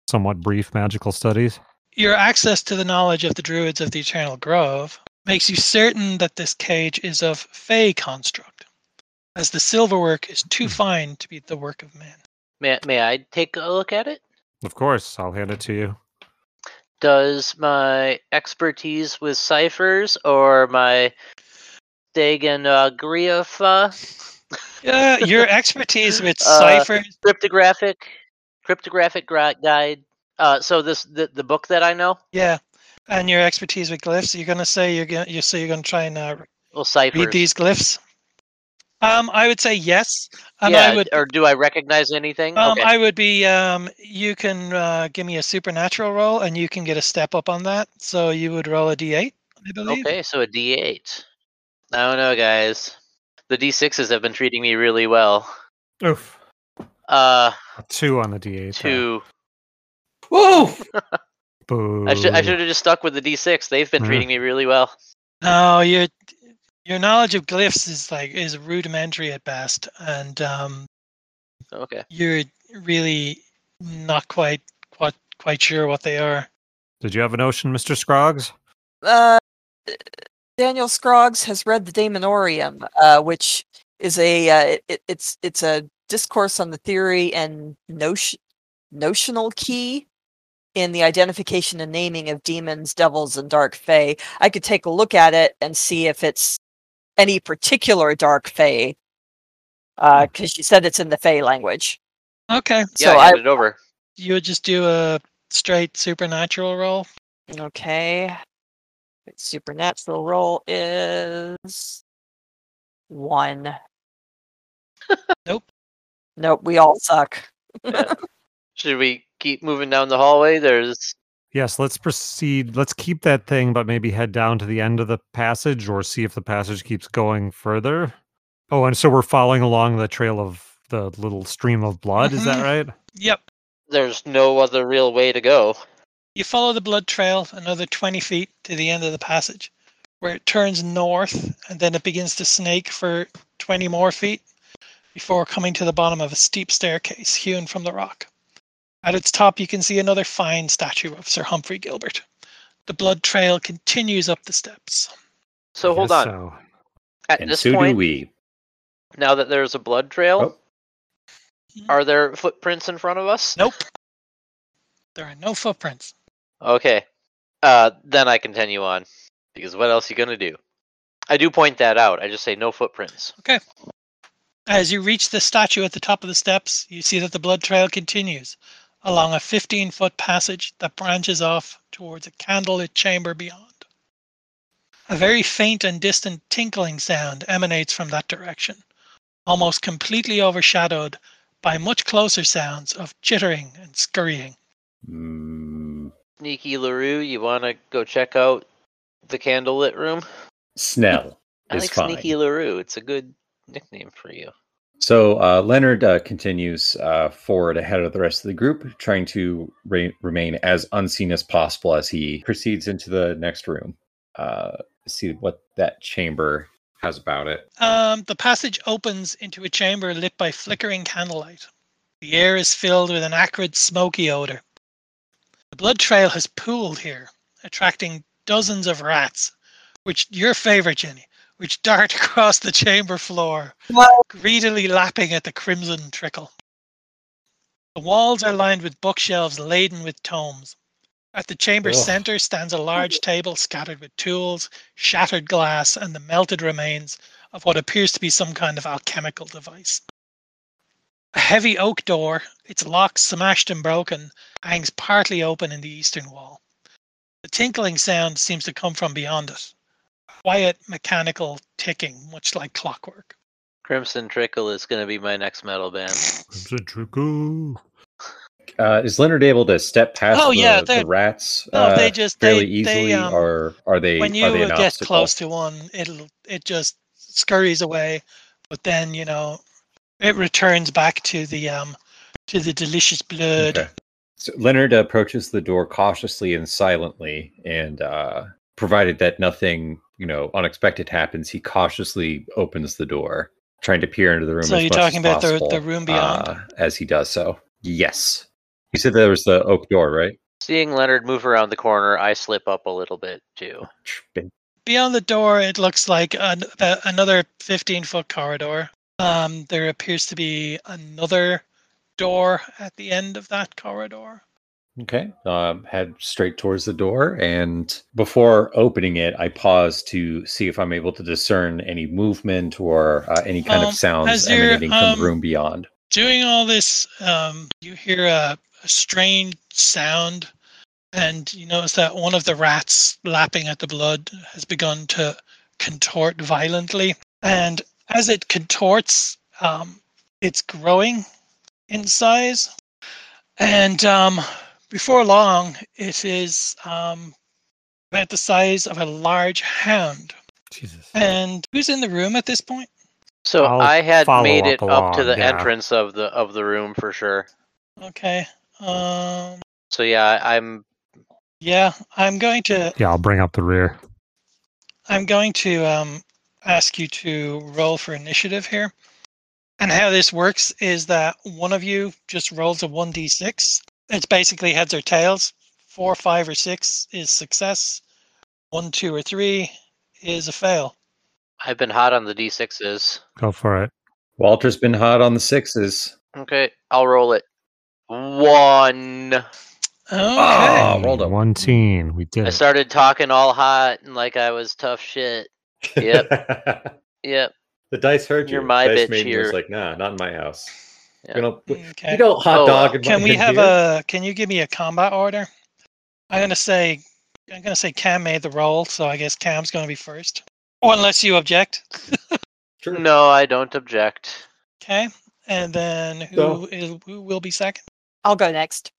Speaker 4: somewhat brief magical studies?
Speaker 1: Your access to the knowledge of the druids of the Eternal Grove makes you certain that this cage is of Fey construct, as the silverwork is too fine to be the work of men.
Speaker 3: May may I take a look at it?
Speaker 4: Of course, I'll hand it to you.
Speaker 3: Does my expertise with ciphers or my Steganographia,
Speaker 1: Yeah, your (laughs) expertise with
Speaker 3: Uh,
Speaker 1: ciphers.
Speaker 3: cryptographic, cryptographic guide? Uh, so this the, the book that I know.
Speaker 1: Yeah, and your expertise with glyphs. You're gonna say you're gonna you say you're gonna try and uh,
Speaker 3: Well, ciphers.
Speaker 1: read these glyphs. Um, I would say yes, and
Speaker 3: yeah,
Speaker 1: I would.
Speaker 3: or do I recognize anything?
Speaker 1: Um,
Speaker 3: okay.
Speaker 1: I would be. Um, you can uh, give me a supernatural roll, and you can get a step up on that. So you would roll a d8, I believe.
Speaker 3: Okay, so a D8. I don't know, guys. The D6s have been treating me really well.
Speaker 4: Oof.
Speaker 3: Uh,
Speaker 4: A two on the D8. though.
Speaker 3: Two.
Speaker 8: Whoa!
Speaker 3: I should I should have just stuck with the D6. They've been treating me really well.
Speaker 1: No, your your knowledge of glyphs is like is rudimentary at best, and um,
Speaker 3: Okay.
Speaker 1: you're really not quite quite quite sure what they are.
Speaker 4: Did you have a notion, Mr. Scroggs?
Speaker 5: Uh, Daniel Scroggs has read the Daemonorium, uh, which is a uh, it, it's it's a discourse on the theory and notion notional key in the identification and naming of demons, devils, and dark fae. I could take a look at it and see if it's any particular dark fae, uh, hmm. because you said it's in the fae language.
Speaker 1: Okay,
Speaker 3: Yeah,
Speaker 5: So
Speaker 3: I
Speaker 5: I-
Speaker 3: handed it over.
Speaker 1: you would just do a straight supernatural roll.
Speaker 5: Okay. Supernatural roll is one. (laughs)
Speaker 1: Nope.
Speaker 5: Nope, we all suck. (laughs)
Speaker 3: Should we keep moving down the hallway? There's
Speaker 4: Yes, let's proceed. Let's keep that thing, but maybe head down to the end of the passage or see if the passage keeps going further. Oh, and so we're following along the trail of the little stream of blood. Is that
Speaker 1: Mhm.
Speaker 4: right?
Speaker 1: Yep.
Speaker 3: there's no other real way to go.
Speaker 1: You follow the blood trail another 20 feet to the end of the passage, where it turns north and then it begins to snake for 20 more feet before coming to the bottom of a steep staircase hewn from the rock. At its top, you can see another fine statue of Sir Humphrey Gilbert. The blood trail continues up the steps.
Speaker 3: So hold
Speaker 4: Guess
Speaker 3: on.
Speaker 4: So.
Speaker 3: At
Speaker 2: and
Speaker 3: this
Speaker 2: so do we.
Speaker 3: now that there's a blood trail,
Speaker 2: Oh.
Speaker 3: are there footprints in front of us?
Speaker 1: Nope. There are no footprints.
Speaker 3: Okay. Uh, then I continue on because what else are you gonna do? I do point that out. I just say no footprints. Okay.
Speaker 1: As you reach the statue at the top of the steps, you see that the blood trail continues along a 15 foot passage that branches off towards a candlelit chamber beyond. A very faint and distant tinkling sound emanates from that direction, almost completely overshadowed by much closer sounds of chittering and scurrying.
Speaker 2: Mm,
Speaker 3: Sneaky Larue, you wanna go check out the candlelit room?
Speaker 2: Snell
Speaker 3: I
Speaker 2: is
Speaker 3: like
Speaker 2: fine.
Speaker 3: Sneaky Larue. It's a good nickname for you.
Speaker 2: So uh, Leonard uh, continues uh, forward ahead of the rest of the group, trying to re- remain as unseen as possible as he proceeds into the next room. Uh, see what that chamber has about it.
Speaker 1: Um, the passage opens into a chamber lit by flickering candlelight. The air is filled with an acrid, smoky odor. The blood trail has pooled here, attracting dozens of rats, which your favorite, Jenny, which dart (laughs) across the chamber floor,
Speaker 5: Well,
Speaker 1: greedily lapping at the crimson trickle. The walls are lined with bookshelves laden with tomes. At the chamber's
Speaker 8: Ugh.
Speaker 1: center stands a large table scattered with tools, shattered glass, and the melted remains of what appears to be some kind of alchemical device. A heavy oak door, its lock smashed and broken, hangs partly open in the eastern wall. The tinkling sound seems to come from beyond it. Quiet mechanical ticking, much like clockwork.
Speaker 3: Crimson Trickle is gonna be my next metal band.
Speaker 4: Crimson Trickle.
Speaker 2: Uh, is Leonard able to step past
Speaker 1: Oh,
Speaker 2: the,
Speaker 1: yeah,
Speaker 2: the
Speaker 1: they're-
Speaker 2: rats
Speaker 1: No,
Speaker 2: uh,
Speaker 1: they just
Speaker 2: fairly
Speaker 1: they,
Speaker 2: easily,
Speaker 1: they, um,
Speaker 2: or are they?
Speaker 1: when
Speaker 2: are
Speaker 1: you
Speaker 2: they an
Speaker 1: get
Speaker 2: obstacle?
Speaker 1: close to one, it'll it just scurries away, but then you know it returns back to the um to the delicious blood.
Speaker 2: Okay. So Leonard approaches the door cautiously and silently, and uh, provided that nothing, you know, unexpected happens, he cautiously opens the door. trying to peer into the room.
Speaker 1: So
Speaker 2: as
Speaker 1: you're
Speaker 2: much
Speaker 1: talking
Speaker 2: as
Speaker 1: about the-
Speaker 2: possible,
Speaker 1: the room beyond?
Speaker 2: uh, as he does so. Yes, you said there was the oak door, right?
Speaker 3: Seeing Leonard move around the corner, I slip up a little bit too.
Speaker 1: Beyond the door, it looks like an, about another 15 foot corridor. Um, there appears to be another door at the end of that corridor.
Speaker 2: Okay. Um, head straight towards the door, and before opening it, I pause to see if I'm able to discern any movement or uh, any kind
Speaker 1: Um,
Speaker 2: of sounds emanating from
Speaker 1: um,
Speaker 2: the room beyond.
Speaker 1: Doing all this, um, you hear a, a strange sound, and you notice that one of the rats lapping at the blood has begun to contort violently. And as it contorts, um, it's growing in size. And um, before long, it is um, about the size of a large hound.
Speaker 4: Jesus.
Speaker 1: And who's in the room at this point?
Speaker 3: So
Speaker 4: I'll
Speaker 3: I had made
Speaker 4: up
Speaker 3: it up to the
Speaker 4: yeah.
Speaker 3: entrance of the of the room for sure.
Speaker 1: Okay. Um,
Speaker 3: So yeah, I- I'm
Speaker 1: yeah, I'm going to
Speaker 4: Yeah, I'll bring up the rear.
Speaker 1: I'm going to um, ask you to roll for initiative here. And how this works is that one of you just rolls a 1d6. It's basically heads or tails. Four, five, or six is success. One, two, or three is a fail.
Speaker 3: I've been hot on the d6s.
Speaker 4: Go for it.
Speaker 2: Walter's been hot on the sixes.
Speaker 3: Okay, I'll roll it. One.
Speaker 1: Okay.
Speaker 2: Oh, rolled a-
Speaker 4: one teen. We did
Speaker 3: I
Speaker 4: it.
Speaker 3: started talking all hot and like I was tough shit. Yep. (laughs) Yep.
Speaker 8: the dice heard you.
Speaker 3: You're my
Speaker 8: dice
Speaker 3: bitch
Speaker 8: maiden was
Speaker 3: here.
Speaker 8: like, nah, not in my house.
Speaker 3: Yeah.
Speaker 8: You know,
Speaker 1: Okay.
Speaker 8: you don't hot
Speaker 3: Oh,
Speaker 8: dog.
Speaker 3: uh,
Speaker 8: in
Speaker 1: Can we have
Speaker 8: beer?
Speaker 1: a? Can you give me a combat order? I'm gonna say, I'm gonna say Cam made the roll, so I guess Cam's gonna be first. Or unless you object.
Speaker 8: Sure.
Speaker 3: No, I don't object.
Speaker 1: Okay. And then who
Speaker 8: So-
Speaker 1: is who will be second?
Speaker 5: I'll go next.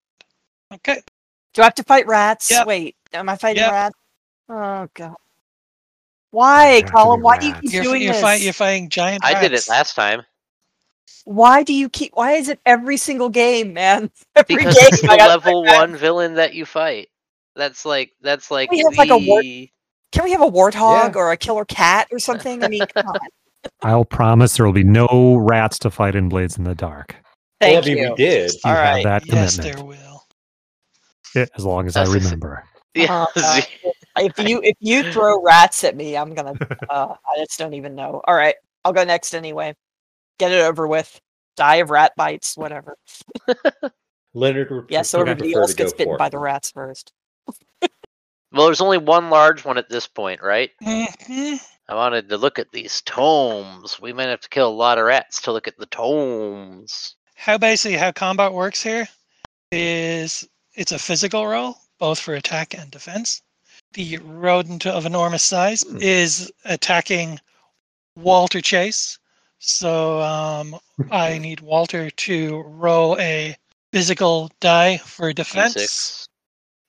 Speaker 1: Okay.
Speaker 5: Do I have to fight rats?
Speaker 1: Yep.
Speaker 5: Wait, am I fighting
Speaker 1: Yep.
Speaker 5: rats? Oh god. Why,
Speaker 4: have to
Speaker 5: Colin? Why do you keep
Speaker 1: You're,
Speaker 5: doing
Speaker 1: you're,
Speaker 5: this?
Speaker 1: fight, you're fighting giant
Speaker 3: I did it last time
Speaker 5: Why do you keep? Why is it every single game, man? (laughs) Every
Speaker 3: because
Speaker 5: game
Speaker 3: it's the
Speaker 5: I gotta fight
Speaker 3: level
Speaker 5: rats.
Speaker 3: one villain that you fight. That's like that's like can
Speaker 5: We have, like, a war- Can we have a warthog
Speaker 8: Yeah.
Speaker 5: or a killer cat or (laughs) something? I mean, come on.
Speaker 4: I'll promise there will be no rats to fight in Blades in the Dark.
Speaker 5: Thank
Speaker 8: I mean,
Speaker 5: you.
Speaker 8: we did.
Speaker 4: You
Speaker 5: All
Speaker 4: have
Speaker 5: right.
Speaker 4: that
Speaker 1: Yes,
Speaker 4: commitment.
Speaker 1: there will.
Speaker 4: Yeah, as long as I
Speaker 3: That's a-
Speaker 4: remember. (laughs)
Speaker 3: yeah.
Speaker 5: Uh, if you if you throw rats at me, I'm gonna. Uh, I just don't even know. All right, I'll go next anyway. Get it over with. Die of rat bites, whatever. (laughs)
Speaker 8: Leonard would
Speaker 5: Yeah, so everybody else gets bitten by the rats first. (laughs)
Speaker 3: well, there's only one large one at this point, right?
Speaker 1: Mhm.
Speaker 3: I wanted to look at these tomes. We might have to kill a lot of rats to look at the tomes.
Speaker 1: How basically how combat works here is it's a physical roll, both for attack and defense. The rodent of enormous size
Speaker 8: Hmm.
Speaker 1: is attacking Walter Chase. So um, I need Walter to roll a physical die for defense.
Speaker 3: D6.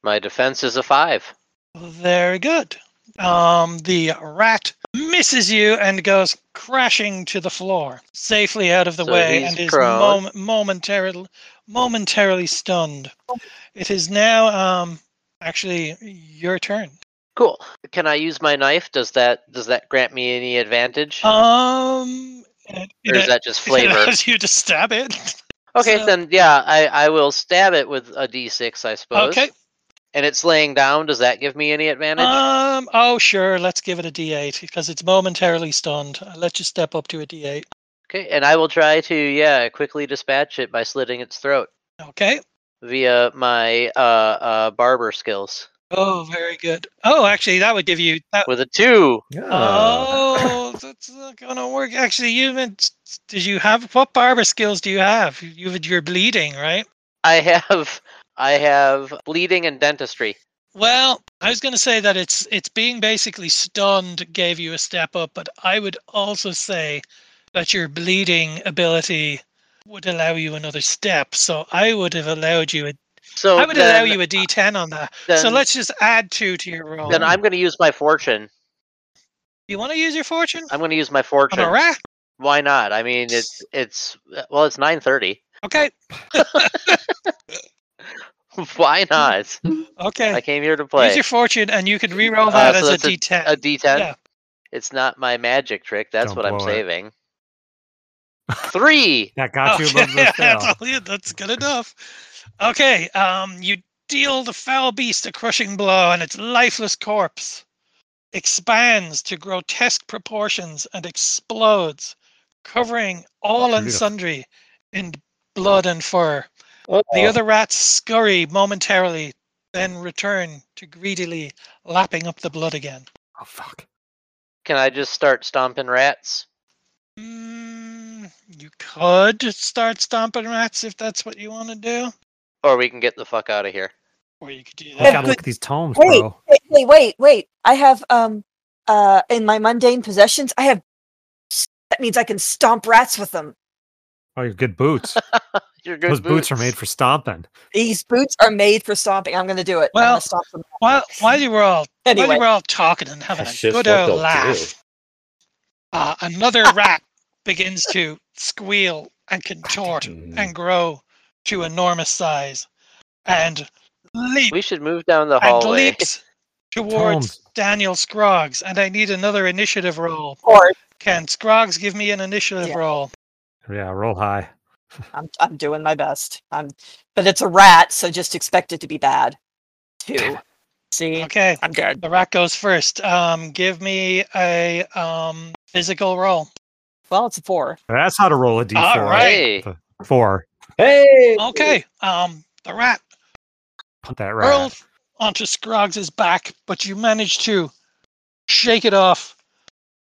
Speaker 3: My defense is a five.
Speaker 1: Very good. Um, the rat misses you and goes crashing to the floor, safely out of the
Speaker 3: So
Speaker 1: way, and is mom- momentarily momentarily stunned. It is now um actually your turn.
Speaker 3: Cool. Can I use my knife? Does that does that grant me any advantage?
Speaker 1: Um,
Speaker 3: or is that just (laughs)
Speaker 1: it
Speaker 3: flavor?
Speaker 1: allows you to stab it. (laughs)
Speaker 3: Okay,
Speaker 1: so-
Speaker 3: then yeah, I, I will stab it with a d6, I suppose.
Speaker 1: Okay.
Speaker 3: And it's laying down. Does that give me any advantage?
Speaker 1: Um. Oh, sure. Let's give it a D8 because it's momentarily stunned. I'll let you step up to a D8.
Speaker 3: okay, and I will try to yeah quickly dispatch it by slitting its throat
Speaker 1: Okay.
Speaker 3: via my uh uh barber skills
Speaker 1: Oh, very good. Oh, actually, that would give you that.
Speaker 3: with a two.
Speaker 1: Oh, that's not gonna work. Actually, you meant. Did you have what barber skills do you have? You you're bleeding, right?
Speaker 3: I have I have bleeding and dentistry.
Speaker 1: Well, I was going to say that it's it's being basically stunned gave you a step up, but I would also say that your bleeding ability would allow you another step. So I would have allowed you a
Speaker 3: So
Speaker 1: I would
Speaker 3: then,
Speaker 1: allow you a D10 on that. so let's just add two to your roll.
Speaker 3: Then I'm going to use my fortune.
Speaker 1: You want to use your fortune
Speaker 3: I'm going to use my
Speaker 1: on
Speaker 3: fortune.
Speaker 1: a rat?
Speaker 3: Why not? I mean, it's it's well, it's 9:30.
Speaker 1: Okay. (laughs)
Speaker 3: Why not?
Speaker 1: Okay.
Speaker 3: I came here to play.
Speaker 1: Use your fortune, and you can re-roll
Speaker 3: Uh,
Speaker 1: that
Speaker 3: so
Speaker 1: as a
Speaker 3: that's
Speaker 1: D10.
Speaker 3: A D10.
Speaker 1: Yeah.
Speaker 3: It's not my magic trick. That's
Speaker 4: Don't
Speaker 3: what I'm
Speaker 4: saving. it.
Speaker 3: Saving. Three.
Speaker 4: That got you above the (laughs)
Speaker 1: that's,
Speaker 4: fail.
Speaker 1: all you- that's good enough. Okay, um, you deal the foul beast a crushing blow, and its lifeless corpse expands to grotesque proportions and explodes, covering all and sundry in blood and fur.
Speaker 8: Oh,
Speaker 1: The other rats scurry momentarily, then return to greedily lapping up the blood again.
Speaker 4: Oh fuck.
Speaker 3: Can I just start stomping rats?
Speaker 1: Mm, you could start stomping rats if that's what you want to do,
Speaker 3: Or we can get the fuck out of here.
Speaker 1: or you could do
Speaker 4: You
Speaker 1: that.
Speaker 4: gotta look at these tomes,
Speaker 5: Wait,
Speaker 4: bro.
Speaker 5: wait, wait, wait, wait. I have um uh in my mundane possessions, I have that means I can stomp rats with them.
Speaker 4: Oh, your good boots. (laughs)
Speaker 3: Your good
Speaker 4: Those boots. are made for stomping.
Speaker 5: These boots are made for stomping. I'm gonna do it. I'm
Speaker 1: Well,
Speaker 5: gonna stomp them.
Speaker 1: While while you were all while you were all talking and having
Speaker 8: That's
Speaker 1: a good old
Speaker 8: they'll
Speaker 1: laugh, uh, another (laughs) rat begins to squeal and contort and grow to enormous size, and leap
Speaker 3: We should move down the
Speaker 1: and leaps towards
Speaker 4: Tomes.
Speaker 1: Daniel Scroggs. And I need another initiative roll.
Speaker 5: or
Speaker 1: Can Scroggs give me an initiative
Speaker 5: Yeah.
Speaker 1: roll?
Speaker 4: Yeah, roll high. (laughs)
Speaker 5: I'm I'm doing my best. I'm but it's a rat, so just expect it to be bad. Two. See?
Speaker 1: Okay,
Speaker 5: I'm good.
Speaker 1: the rat goes first. Um, give me a um physical roll.
Speaker 5: Well, it's a four.
Speaker 4: That's how to roll a d4.
Speaker 1: All right.
Speaker 4: Four.
Speaker 8: Hey.
Speaker 1: Okay, um, the rat
Speaker 4: Put that
Speaker 1: hurled
Speaker 4: right.
Speaker 1: onto Scroggs' back, but you manage to shake it off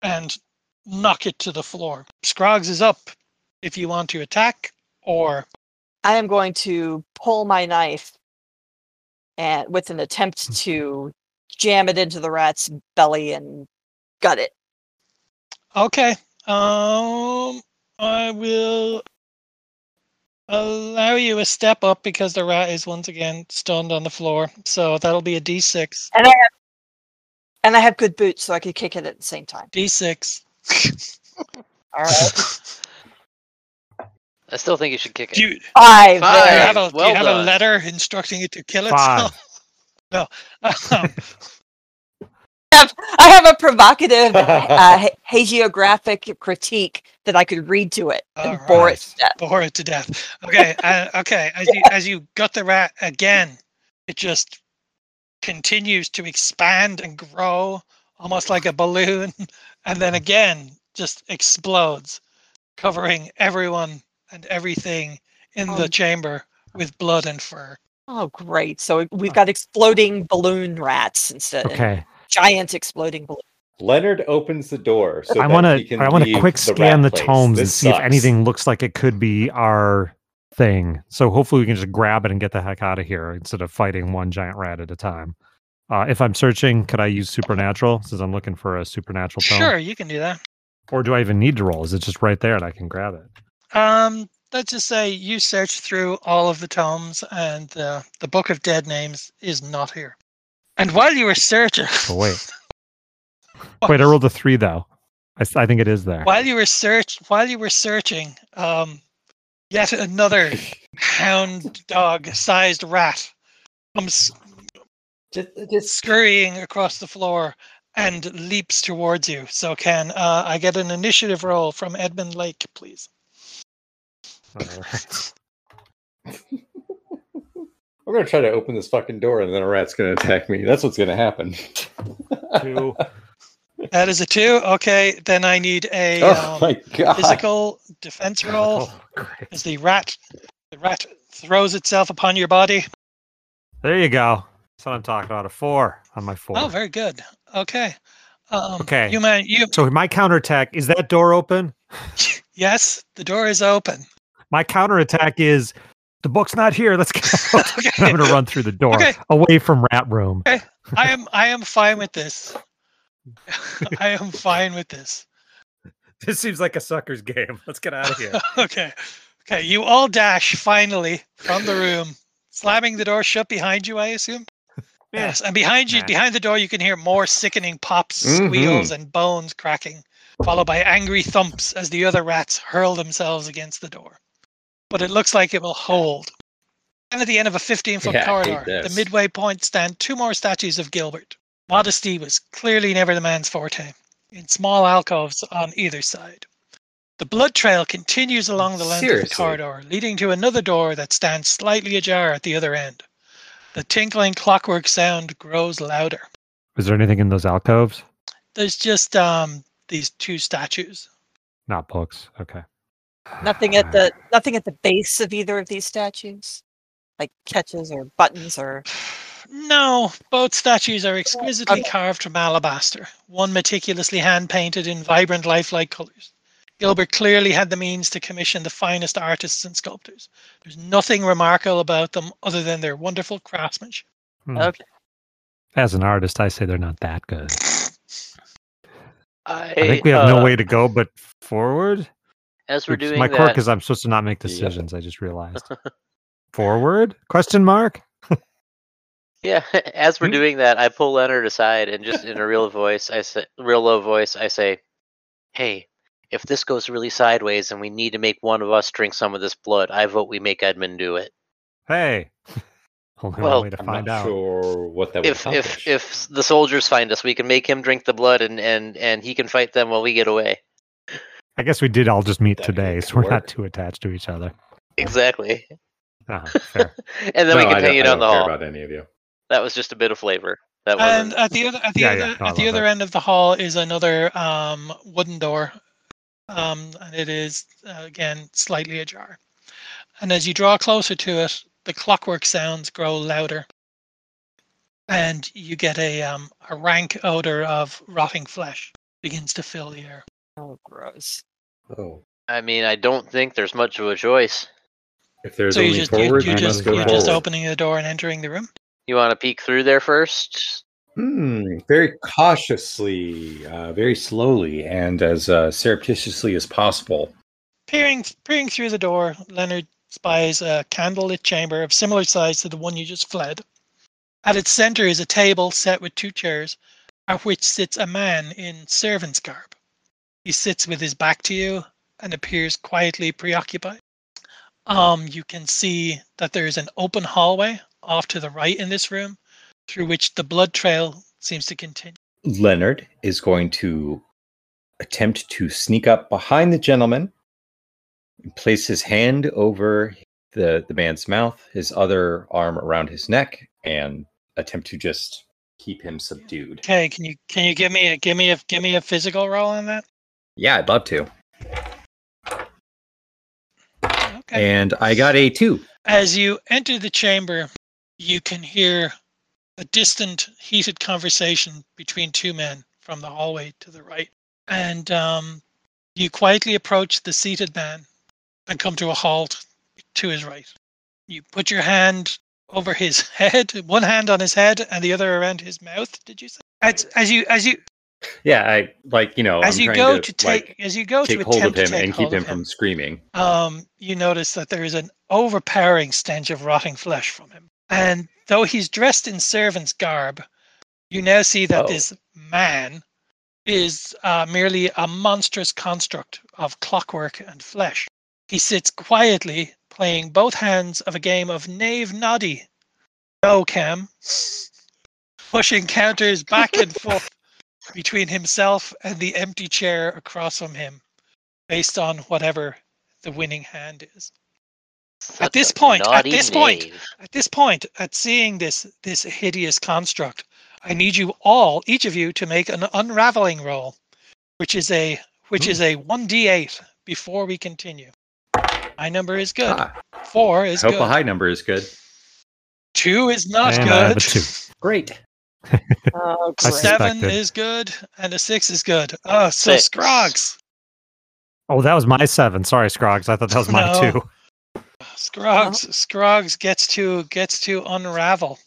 Speaker 1: and knock it to the floor. Scroggs is up if you want to attack, or
Speaker 5: I am going to pull my knife and with an attempt to jam it into the rat's belly and gut it.
Speaker 1: okay. Um, I will allow you a step up because the rat is once again stunned on the floor. So that'll be a D6.
Speaker 5: And I have and I have good boots, so I could kick it at the same time.
Speaker 1: D6. (laughs)
Speaker 5: All right. (laughs)
Speaker 3: I still think you should kick it.
Speaker 1: do you,
Speaker 5: Five.
Speaker 1: do you have, a, do
Speaker 3: well
Speaker 1: you have a letter instructing it to kill
Speaker 4: Five.
Speaker 1: itself? (laughs) no. Um,
Speaker 5: I have, I have a provocative uh, (laughs) hagiographic critique that I could read to it and
Speaker 1: All
Speaker 5: bore it to death.
Speaker 1: bore it to death. Okay, (laughs) uh, okay. As you as you gut the rat again, it just continues to expand and grow, almost like a balloon, and then again just explodes, covering everyone and everything in the
Speaker 5: Oh.
Speaker 1: chamber with blood and fur.
Speaker 5: Oh, great! So we've got exploding balloon rats instead. and
Speaker 4: Okay.
Speaker 5: Giant exploding balloon.
Speaker 8: Leonard opens the door. So
Speaker 4: I want to I want to quick scan the
Speaker 8: rat place.
Speaker 4: tomes and
Speaker 8: This
Speaker 4: see if anything looks like it could be our thing. So hopefully we can just grab it and get the heck out of here instead of fighting one giant rat at a time. Uh, if I'm searching, could I use supernatural since I'm looking for a supernatural tome?
Speaker 1: Sure, you can do that.
Speaker 4: Or do I even need to roll? Is it just right there and I can grab it?
Speaker 1: Um, let's just say you search through all of the tomes, and uh, the Book of Dead Names is not here. And while you were searching,
Speaker 4: Oh wait, (laughs) wait, I rolled a three though. I think it is there.
Speaker 1: while you were search while you were searching, um, yet another hound dog sized rat comes
Speaker 8: Just, just
Speaker 1: scurrying across the floor and leaps towards you. So can uh, I get an initiative roll from Edmund Lake, please?
Speaker 4: All right. (laughs)
Speaker 8: I'm gonna try to open this fucking door, and then a rat's gonna attack me. That's what's gonna happen.
Speaker 4: Two. (laughs)
Speaker 1: That is a two. Okay, then I need a
Speaker 8: oh
Speaker 1: um,
Speaker 8: my god!
Speaker 1: physical defense roll.
Speaker 4: Oh, great.
Speaker 1: As the rat, the rat throws itself upon your body.
Speaker 4: There you go. That's what I'm talking about. A four on my four.
Speaker 1: Oh, very good. Okay. Um,
Speaker 4: Okay.
Speaker 1: You man, you
Speaker 4: So my counterattack is that door open? (laughs)
Speaker 1: yes, the door is open.
Speaker 4: My counterattack is the book's not here. Let's go. (laughs)
Speaker 1: Okay.
Speaker 4: And I'm going to run through the door
Speaker 1: Okay.
Speaker 4: away from rat room.
Speaker 1: I am I am fine with this. (laughs) I am fine with this.
Speaker 4: This seems like a sucker's game. (laughs) Let's get out of here.
Speaker 1: okay. Okay. You all dash finally from the room, slamming the door shut behind you, I assume? Yes. And behind you,
Speaker 4: Nah.
Speaker 1: behind the door, you can hear more sickening pops,
Speaker 8: Mhm.
Speaker 1: squeals, and bones cracking, followed by angry thumps as the other rats hurl themselves against the door. But it looks like it will hold. And at the end of a 15 foot
Speaker 8: Yeah,
Speaker 1: corridor, the midway point stand two more statues of Gilbert. Modesty was clearly never the man's forte, in small alcoves on either side. The blood trail continues along the length of the corridor, leading to another door that stands slightly ajar at the other end. The tinkling clockwork sound grows louder.
Speaker 4: Is there anything in those alcoves?
Speaker 1: There's just um these two statues.
Speaker 4: Not books. Okay.
Speaker 5: Nothing at the nothing at the base of either of these statues, like catches or buttons or.
Speaker 1: No, both statues are exquisitely
Speaker 5: Okay.
Speaker 1: carved from alabaster, one meticulously hand painted in vibrant, lifelike colors. Gilbert clearly had the means to commission the finest artists and sculptors. There's nothing remarkable about them other than their wonderful craftsmanship.
Speaker 4: Hmm.
Speaker 5: Okay.
Speaker 4: As an artist, I say they're not that good. (laughs)
Speaker 3: I,
Speaker 4: I think we have no
Speaker 3: uh,
Speaker 4: way to go but forward.
Speaker 3: As we're
Speaker 4: Oops,
Speaker 3: doing
Speaker 4: my
Speaker 3: that,
Speaker 4: quirk is I'm supposed to not make
Speaker 8: Yep.
Speaker 4: decisions. I just realized. (laughs) forward? Question mark? (laughs)
Speaker 3: Yeah, (laughs) as we're
Speaker 4: Hmm?
Speaker 3: doing that, I pull Leonard aside and just in a real voice, I say, real low voice, I say, "Hey, if this goes really sideways and we need to make one of us drink some of this blood, I vote we make Edmund do it.
Speaker 4: Hey. Only
Speaker 3: Well,
Speaker 4: way to
Speaker 8: I'm
Speaker 4: find
Speaker 8: not
Speaker 4: out.
Speaker 8: sure what that would
Speaker 3: If if if the soldiers find us, we can make him drink the blood and and and he can fight them while we get away.
Speaker 4: I guess we did all just meet
Speaker 8: That
Speaker 4: today, so we're not too attached to each other.
Speaker 3: Exactly. (laughs)
Speaker 4: Fair.
Speaker 3: and then we
Speaker 8: No, I don't-
Speaker 3: continue
Speaker 8: I don't
Speaker 3: the
Speaker 8: care
Speaker 3: hall.
Speaker 8: about any of you.
Speaker 3: That was just a bit of flavor. That
Speaker 1: And
Speaker 3: wasn't.
Speaker 1: at the other at the
Speaker 4: Yeah,
Speaker 1: other
Speaker 4: yeah. No,
Speaker 1: at the other
Speaker 4: it.
Speaker 1: end of the hall is another um, wooden door, um, and it is uh, again slightly ajar. And as you draw closer to it, the clockwork sounds grow louder, and you get a um, a rank odor of rotting flesh begins to fill the air.
Speaker 5: Oh, gross.
Speaker 8: Oh,
Speaker 3: I mean, I don't think there's much of a choice.
Speaker 8: if there's
Speaker 1: so you
Speaker 8: only
Speaker 1: just you,
Speaker 8: forward,
Speaker 1: you
Speaker 8: I
Speaker 1: just
Speaker 8: must go
Speaker 1: you're
Speaker 8: forward.
Speaker 1: just opening the door and entering the room.
Speaker 3: You want to peek through there first?
Speaker 8: Hmm, very cautiously, uh, very slowly, and as uh, surreptitiously as possible.
Speaker 1: Peering peering through the door, Leonard spies a candlelit chamber of similar size to the one you just fled. At its center is a table set with two chairs, at which sits a man in servant's garb. He sits with his back to you and appears quietly preoccupied. Um, you can see that there is an open hallway off to the right in this room, through which the blood trail seems to continue.
Speaker 8: Leonard is going to attempt to sneak up behind the gentleman and place his hand over the, the man's mouth, his other arm around his neck, and attempt to just keep him subdued.
Speaker 1: Okay, can you can you give me a give me a give me a physical roll on that?
Speaker 8: Yeah, I'd love to.
Speaker 1: Okay.
Speaker 8: And I got a two.
Speaker 1: As you enter the chamber, you can hear a distant, heated conversation between two men from the hallway to the right. And um, you quietly approach the seated man and come to a halt to his right. You put your hand over his (laughs) head, one hand on his head and the other around his mouth. Did you say? As, as you as you
Speaker 8: Yeah, I like you know.
Speaker 1: as
Speaker 8: I'm
Speaker 1: you go
Speaker 8: to,
Speaker 1: to, take
Speaker 8: like,
Speaker 1: as you go
Speaker 8: take
Speaker 1: to
Speaker 8: hold of
Speaker 1: attempt
Speaker 8: him and keep him
Speaker 1: of
Speaker 8: from screaming.
Speaker 1: um, you notice that there is an overpowering stench of rotting flesh from him. And though he's dressed in servant's garb, you now see that
Speaker 8: Oh.
Speaker 1: this man is uh, merely a monstrous construct of clockwork and flesh. He sits quietly, playing both hands of a game of knave noddy, no cam, (laughs) pushing counters back and forth between himself and the empty chair across from him, based on whatever the winning hand is.
Speaker 3: Such
Speaker 1: this point- at
Speaker 3: naughty
Speaker 1: this point- At this point, at seeing this this hideous construct, I need you all, each of you, to make an unraveling roll, which is a which is a one d eight before we continue. My number is good.
Speaker 8: Ah,
Speaker 1: Four
Speaker 8: I
Speaker 1: is
Speaker 8: hope
Speaker 1: good.
Speaker 8: a high number is good.
Speaker 1: Two is not
Speaker 4: And I have
Speaker 1: good.
Speaker 4: a two. (laughs)
Speaker 8: Great.
Speaker 5: Oh,
Speaker 4: I.
Speaker 1: Seven is good, and a six is good. Oh, so
Speaker 3: Six.
Speaker 1: Scroggs.
Speaker 4: Oh, that was my seven. Sorry, Scroggs. I thought that was (laughs) my
Speaker 1: No.
Speaker 4: two.
Speaker 1: Scroggs oh. Scroggs gets to gets to unravel.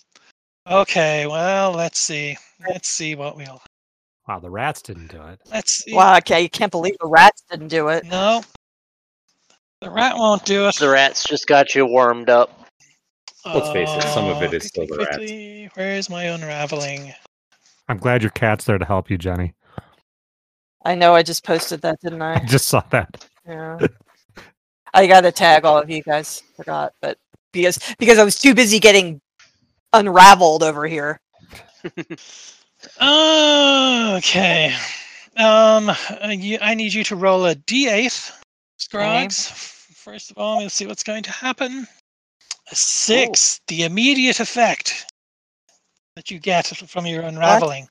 Speaker 1: Okay, well, let's see. Let's see what we'll
Speaker 4: Wow, the rats didn't do it.
Speaker 1: let's see.
Speaker 5: Wow, okay, you can't believe the rats didn't do it.
Speaker 1: No. The rat won't do it.
Speaker 3: The rats just got you warmed up.
Speaker 8: Let's face it, some of it
Speaker 1: Uh,
Speaker 8: still the
Speaker 1: quickly,
Speaker 8: rats.
Speaker 1: Where is my unraveling?
Speaker 4: I'm glad your cat's there to help you, Jenny.
Speaker 5: I know I just posted that, didn't
Speaker 4: I (laughs)
Speaker 5: I?
Speaker 4: just saw that.
Speaker 5: Yeah. I gotta tag all of you guys. Forgot, but because because I was too busy getting unraveled over here. (laughs)
Speaker 1: Okay. Um, uh, you, I need you to roll a d8 Scroggs, first of all, we'll see what's going to happen. A six, the immediate effect that you get from your unraveling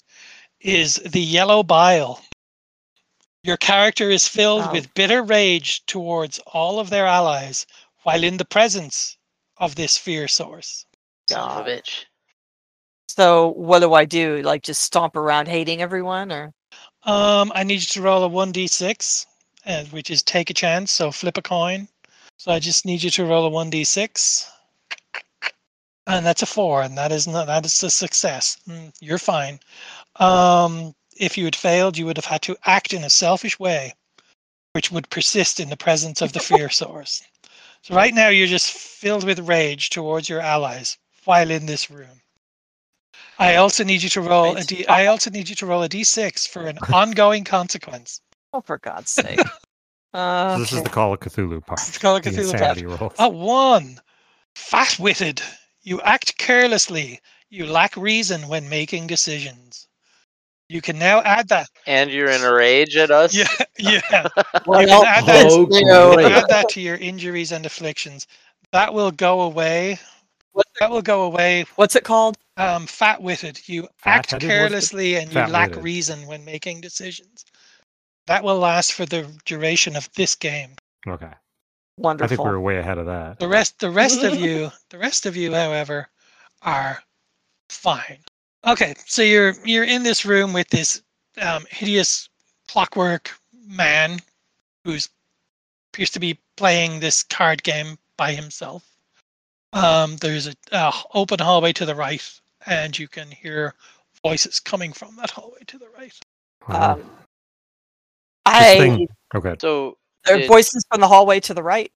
Speaker 1: is the yellow bile. Your character is filled
Speaker 5: Oh.
Speaker 1: with bitter rage towards all of their allies while in the presence of this fear source.
Speaker 3: Son
Speaker 5: God.
Speaker 3: bitch.
Speaker 5: So what do I do? Like just stomp around hating everyone, or
Speaker 1: Um, I need you to roll a 1d6, uh, which is take a chance, so flip a coin. So I just need you to roll a 1d6. And that's a four, and that is not that is a success. Mm, You're fine. Um, if you had failed, you would have had to act in a selfish way, which would persist in the presence of the fear (laughs) source. So right now you're just filled with rage towards your allies while in this room. I also need you to roll a
Speaker 5: Right.
Speaker 1: d. I also need you to roll a d6 for an ongoing consequence. (laughs)
Speaker 5: oh, for God's sake! (laughs) Uh,
Speaker 4: This is the Call of Cthulhu part.
Speaker 1: It's Call of Cthulhu part.
Speaker 4: insanity rolls.
Speaker 1: A one, fat-witted. You act carelessly. You lack reason when making decisions. You can now add that.
Speaker 3: And you're in a rage at us?
Speaker 1: Yeah, (laughs) yeah.
Speaker 5: well,
Speaker 1: You can add that,
Speaker 2: Oh,
Speaker 5: you know,
Speaker 1: add that to your injuries and afflictions. That will go away. That will go away.
Speaker 5: what's it called?
Speaker 1: Um, fat-witted. You act
Speaker 4: Fat-headed, was
Speaker 1: carelessly and you lack reason when making decisions. That will last for the duration of this game.
Speaker 4: Okay. I think we were way ahead of that.
Speaker 1: The rest, the rest of you, the rest of you, however, are fine. Okay, so you're you're in this room with this um, hideous clockwork man who's appears to be playing this card game by himself. Um, there's a, a open hallway to the right, and you can hear voices coming from that hallway to the right.
Speaker 4: Wow.
Speaker 5: Um, I
Speaker 4: thing- okay.
Speaker 3: So
Speaker 5: there are voices from the hallway to the right.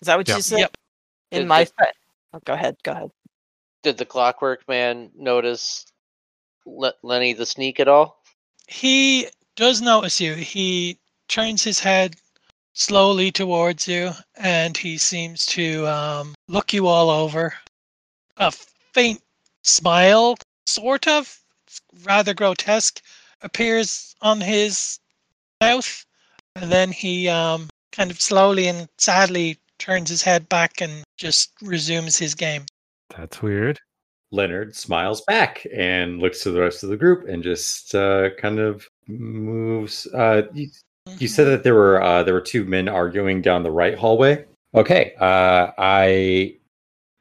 Speaker 5: Is that what
Speaker 4: Yep.
Speaker 5: you said?
Speaker 1: Yep.
Speaker 5: In
Speaker 3: Did
Speaker 5: my
Speaker 3: the-
Speaker 5: fa- oh, go ahead. Go ahead.
Speaker 3: did the clockwork man notice Le- Lenny the sneak at all?
Speaker 1: He does notice you. He turns his head slowly towards you and he seems to um, look you all over. A faint smile, sort of, rather grotesque, appears on his mouth. And then he um, kind of slowly and sadly turns his head back and just resumes his game.
Speaker 4: That's weird.
Speaker 2: Leonard smiles back and looks to the rest of the group and just uh, kind of moves. Uh, you, you said that there were uh, there were two men arguing down the right hallway. Okay, uh, I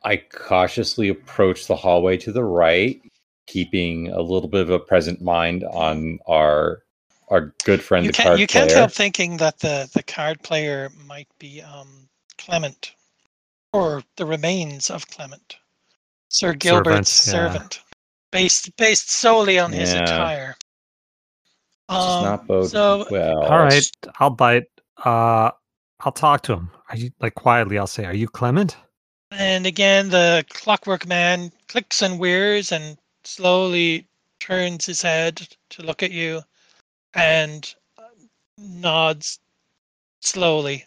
Speaker 2: I cautiously approach the hallway to the right, keeping a little bit of a present mind on our our good friend
Speaker 1: you
Speaker 2: the
Speaker 1: can't
Speaker 2: card
Speaker 1: you can't
Speaker 2: player.
Speaker 1: help thinking that the the card player might be um Clement or the remains of Clement, Sir Gilbert's
Speaker 4: Servant, yeah.
Speaker 1: servant, based based solely on his attire. Um,
Speaker 2: not bode
Speaker 1: so
Speaker 2: well.
Speaker 4: All right, I'll bite. Uh, I'll talk to him. Are you like quietly? I'll say, "Are you Clement?"
Speaker 1: and again the clockwork man clicks and whirs and slowly turns his head to look at you and uh, nods slowly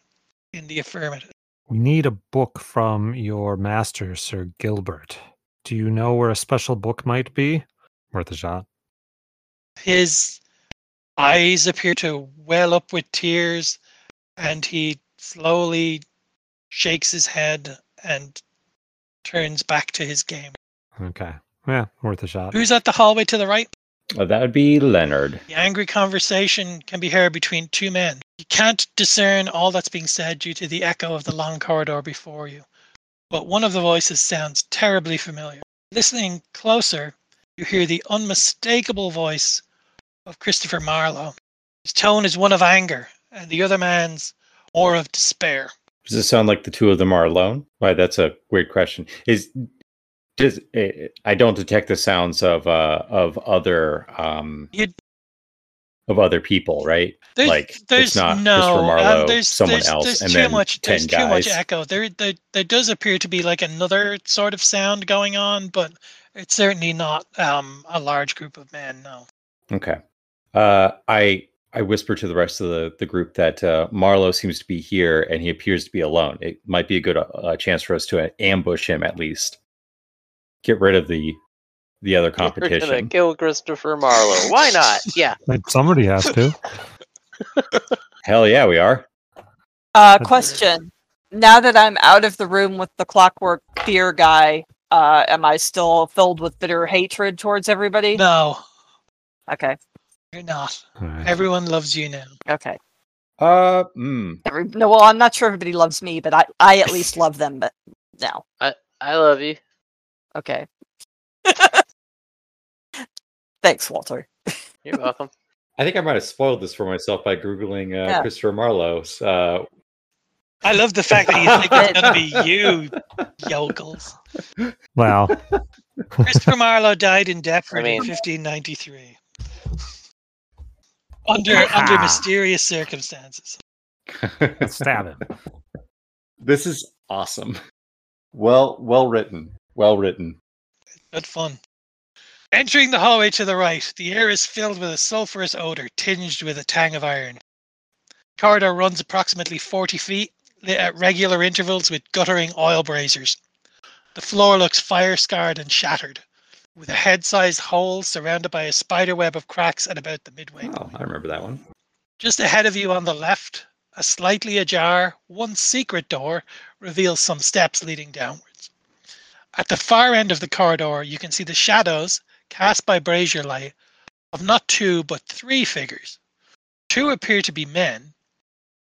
Speaker 1: in the affirmative.
Speaker 4: We need a book from your master, Sir Gilbert. Do you know where a special book might be? Worth a shot.
Speaker 1: his eyes appear to well up with tears and he slowly shakes his head and turns back to his game.
Speaker 4: Okay. Yeah, worth a shot.
Speaker 1: Who's at the hallway to the right?
Speaker 2: Uh, that would be Leonard.
Speaker 1: The angry conversation can be heard between two men. You can't discern all that's being said due to the echo of the long corridor before you, but one of the voices sounds terribly familiar. Listening closer, you hear the unmistakable voice of Christopher Marlowe. His tone is one of anger, and the other man's more of despair.
Speaker 2: Does it sound like the two of them are alone? Why, that's a weird question. Is does eh, I don't detect the sounds of uh of other um
Speaker 1: You-
Speaker 2: of other people, right?
Speaker 1: There's,
Speaker 2: Like,
Speaker 1: there's
Speaker 2: it's not
Speaker 1: no,
Speaker 2: Christopher
Speaker 1: um, there's,
Speaker 2: someone
Speaker 1: there's,
Speaker 2: else,
Speaker 1: there's
Speaker 2: and
Speaker 1: too much,
Speaker 2: 10
Speaker 1: there's too much echo. There, there, there does appear to be like another sort of sound going on, but it's certainly not um, a large group of men. No.
Speaker 2: Okay. Uh, I I whisper to the rest of the, the group that uh, Marlowe seems to be here and he appears to be alone. It might be a good uh, chance for us to ambush him at least. Get rid of the the other competition.
Speaker 3: We're gonna
Speaker 2: competition.
Speaker 3: kill Christopher Marlowe. Why not? (laughs) Yeah.
Speaker 4: Like, Somebody has to. (laughs)
Speaker 2: Hell yeah, we are.
Speaker 5: Uh, question. Now that I'm out of the room with the clockwork fear guy, uh, am I still filled with bitter hatred towards everybody?
Speaker 1: No,
Speaker 5: Okay.
Speaker 1: you're not.
Speaker 4: All right.
Speaker 1: Everyone loves you now.
Speaker 5: Okay.
Speaker 8: Uh, mm,
Speaker 5: Every, no, well, I'm not sure everybody loves me, but I, I at least love them. But now,
Speaker 3: I, I love you.
Speaker 5: Okay. (laughs) Thanks, Walter.
Speaker 3: You're welcome. (laughs)
Speaker 8: I think I might have spoiled this for myself by googling uh,
Speaker 5: Yeah.
Speaker 8: Christopher Marlowe's. Uh,
Speaker 1: I love the fact that you think it's going to be (laughs) you, yokels.
Speaker 4: Wow.
Speaker 1: Christopher Marlowe died in Deptford
Speaker 3: mean-
Speaker 1: in 1593. Under under mysterious circumstances.
Speaker 4: let's stab him.
Speaker 8: this is awesome. Well, well written. Well written.
Speaker 1: Good fun. Entering the hallway to the right, the air is filled with a sulphurous odor tinged with a tang of iron. Corridor runs approximately 40 feet, lit at regular intervals with guttering oil braziers. The floor looks fire scarred and shattered, with a head sized hole surrounded by a spider web of cracks at about the midway
Speaker 8: Oh,
Speaker 1: point.
Speaker 8: I remember that one.
Speaker 1: Just ahead of you on the left, a slightly ajar, one secret door reveals some steps leading downwards. At the far end of the corridor, you can see the shadows cast by brazier light of not two but three figures. Two appear to be men,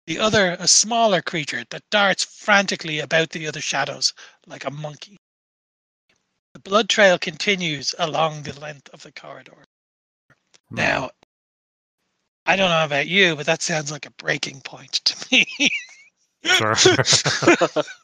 Speaker 1: the other a smaller creature that darts frantically about the other shadows like a monkey. The blood trail continues along the length of the corridor. Hmm. Now, I don't know about you, but that sounds like a breaking point to me.
Speaker 4: Sure. (laughs) (laughs)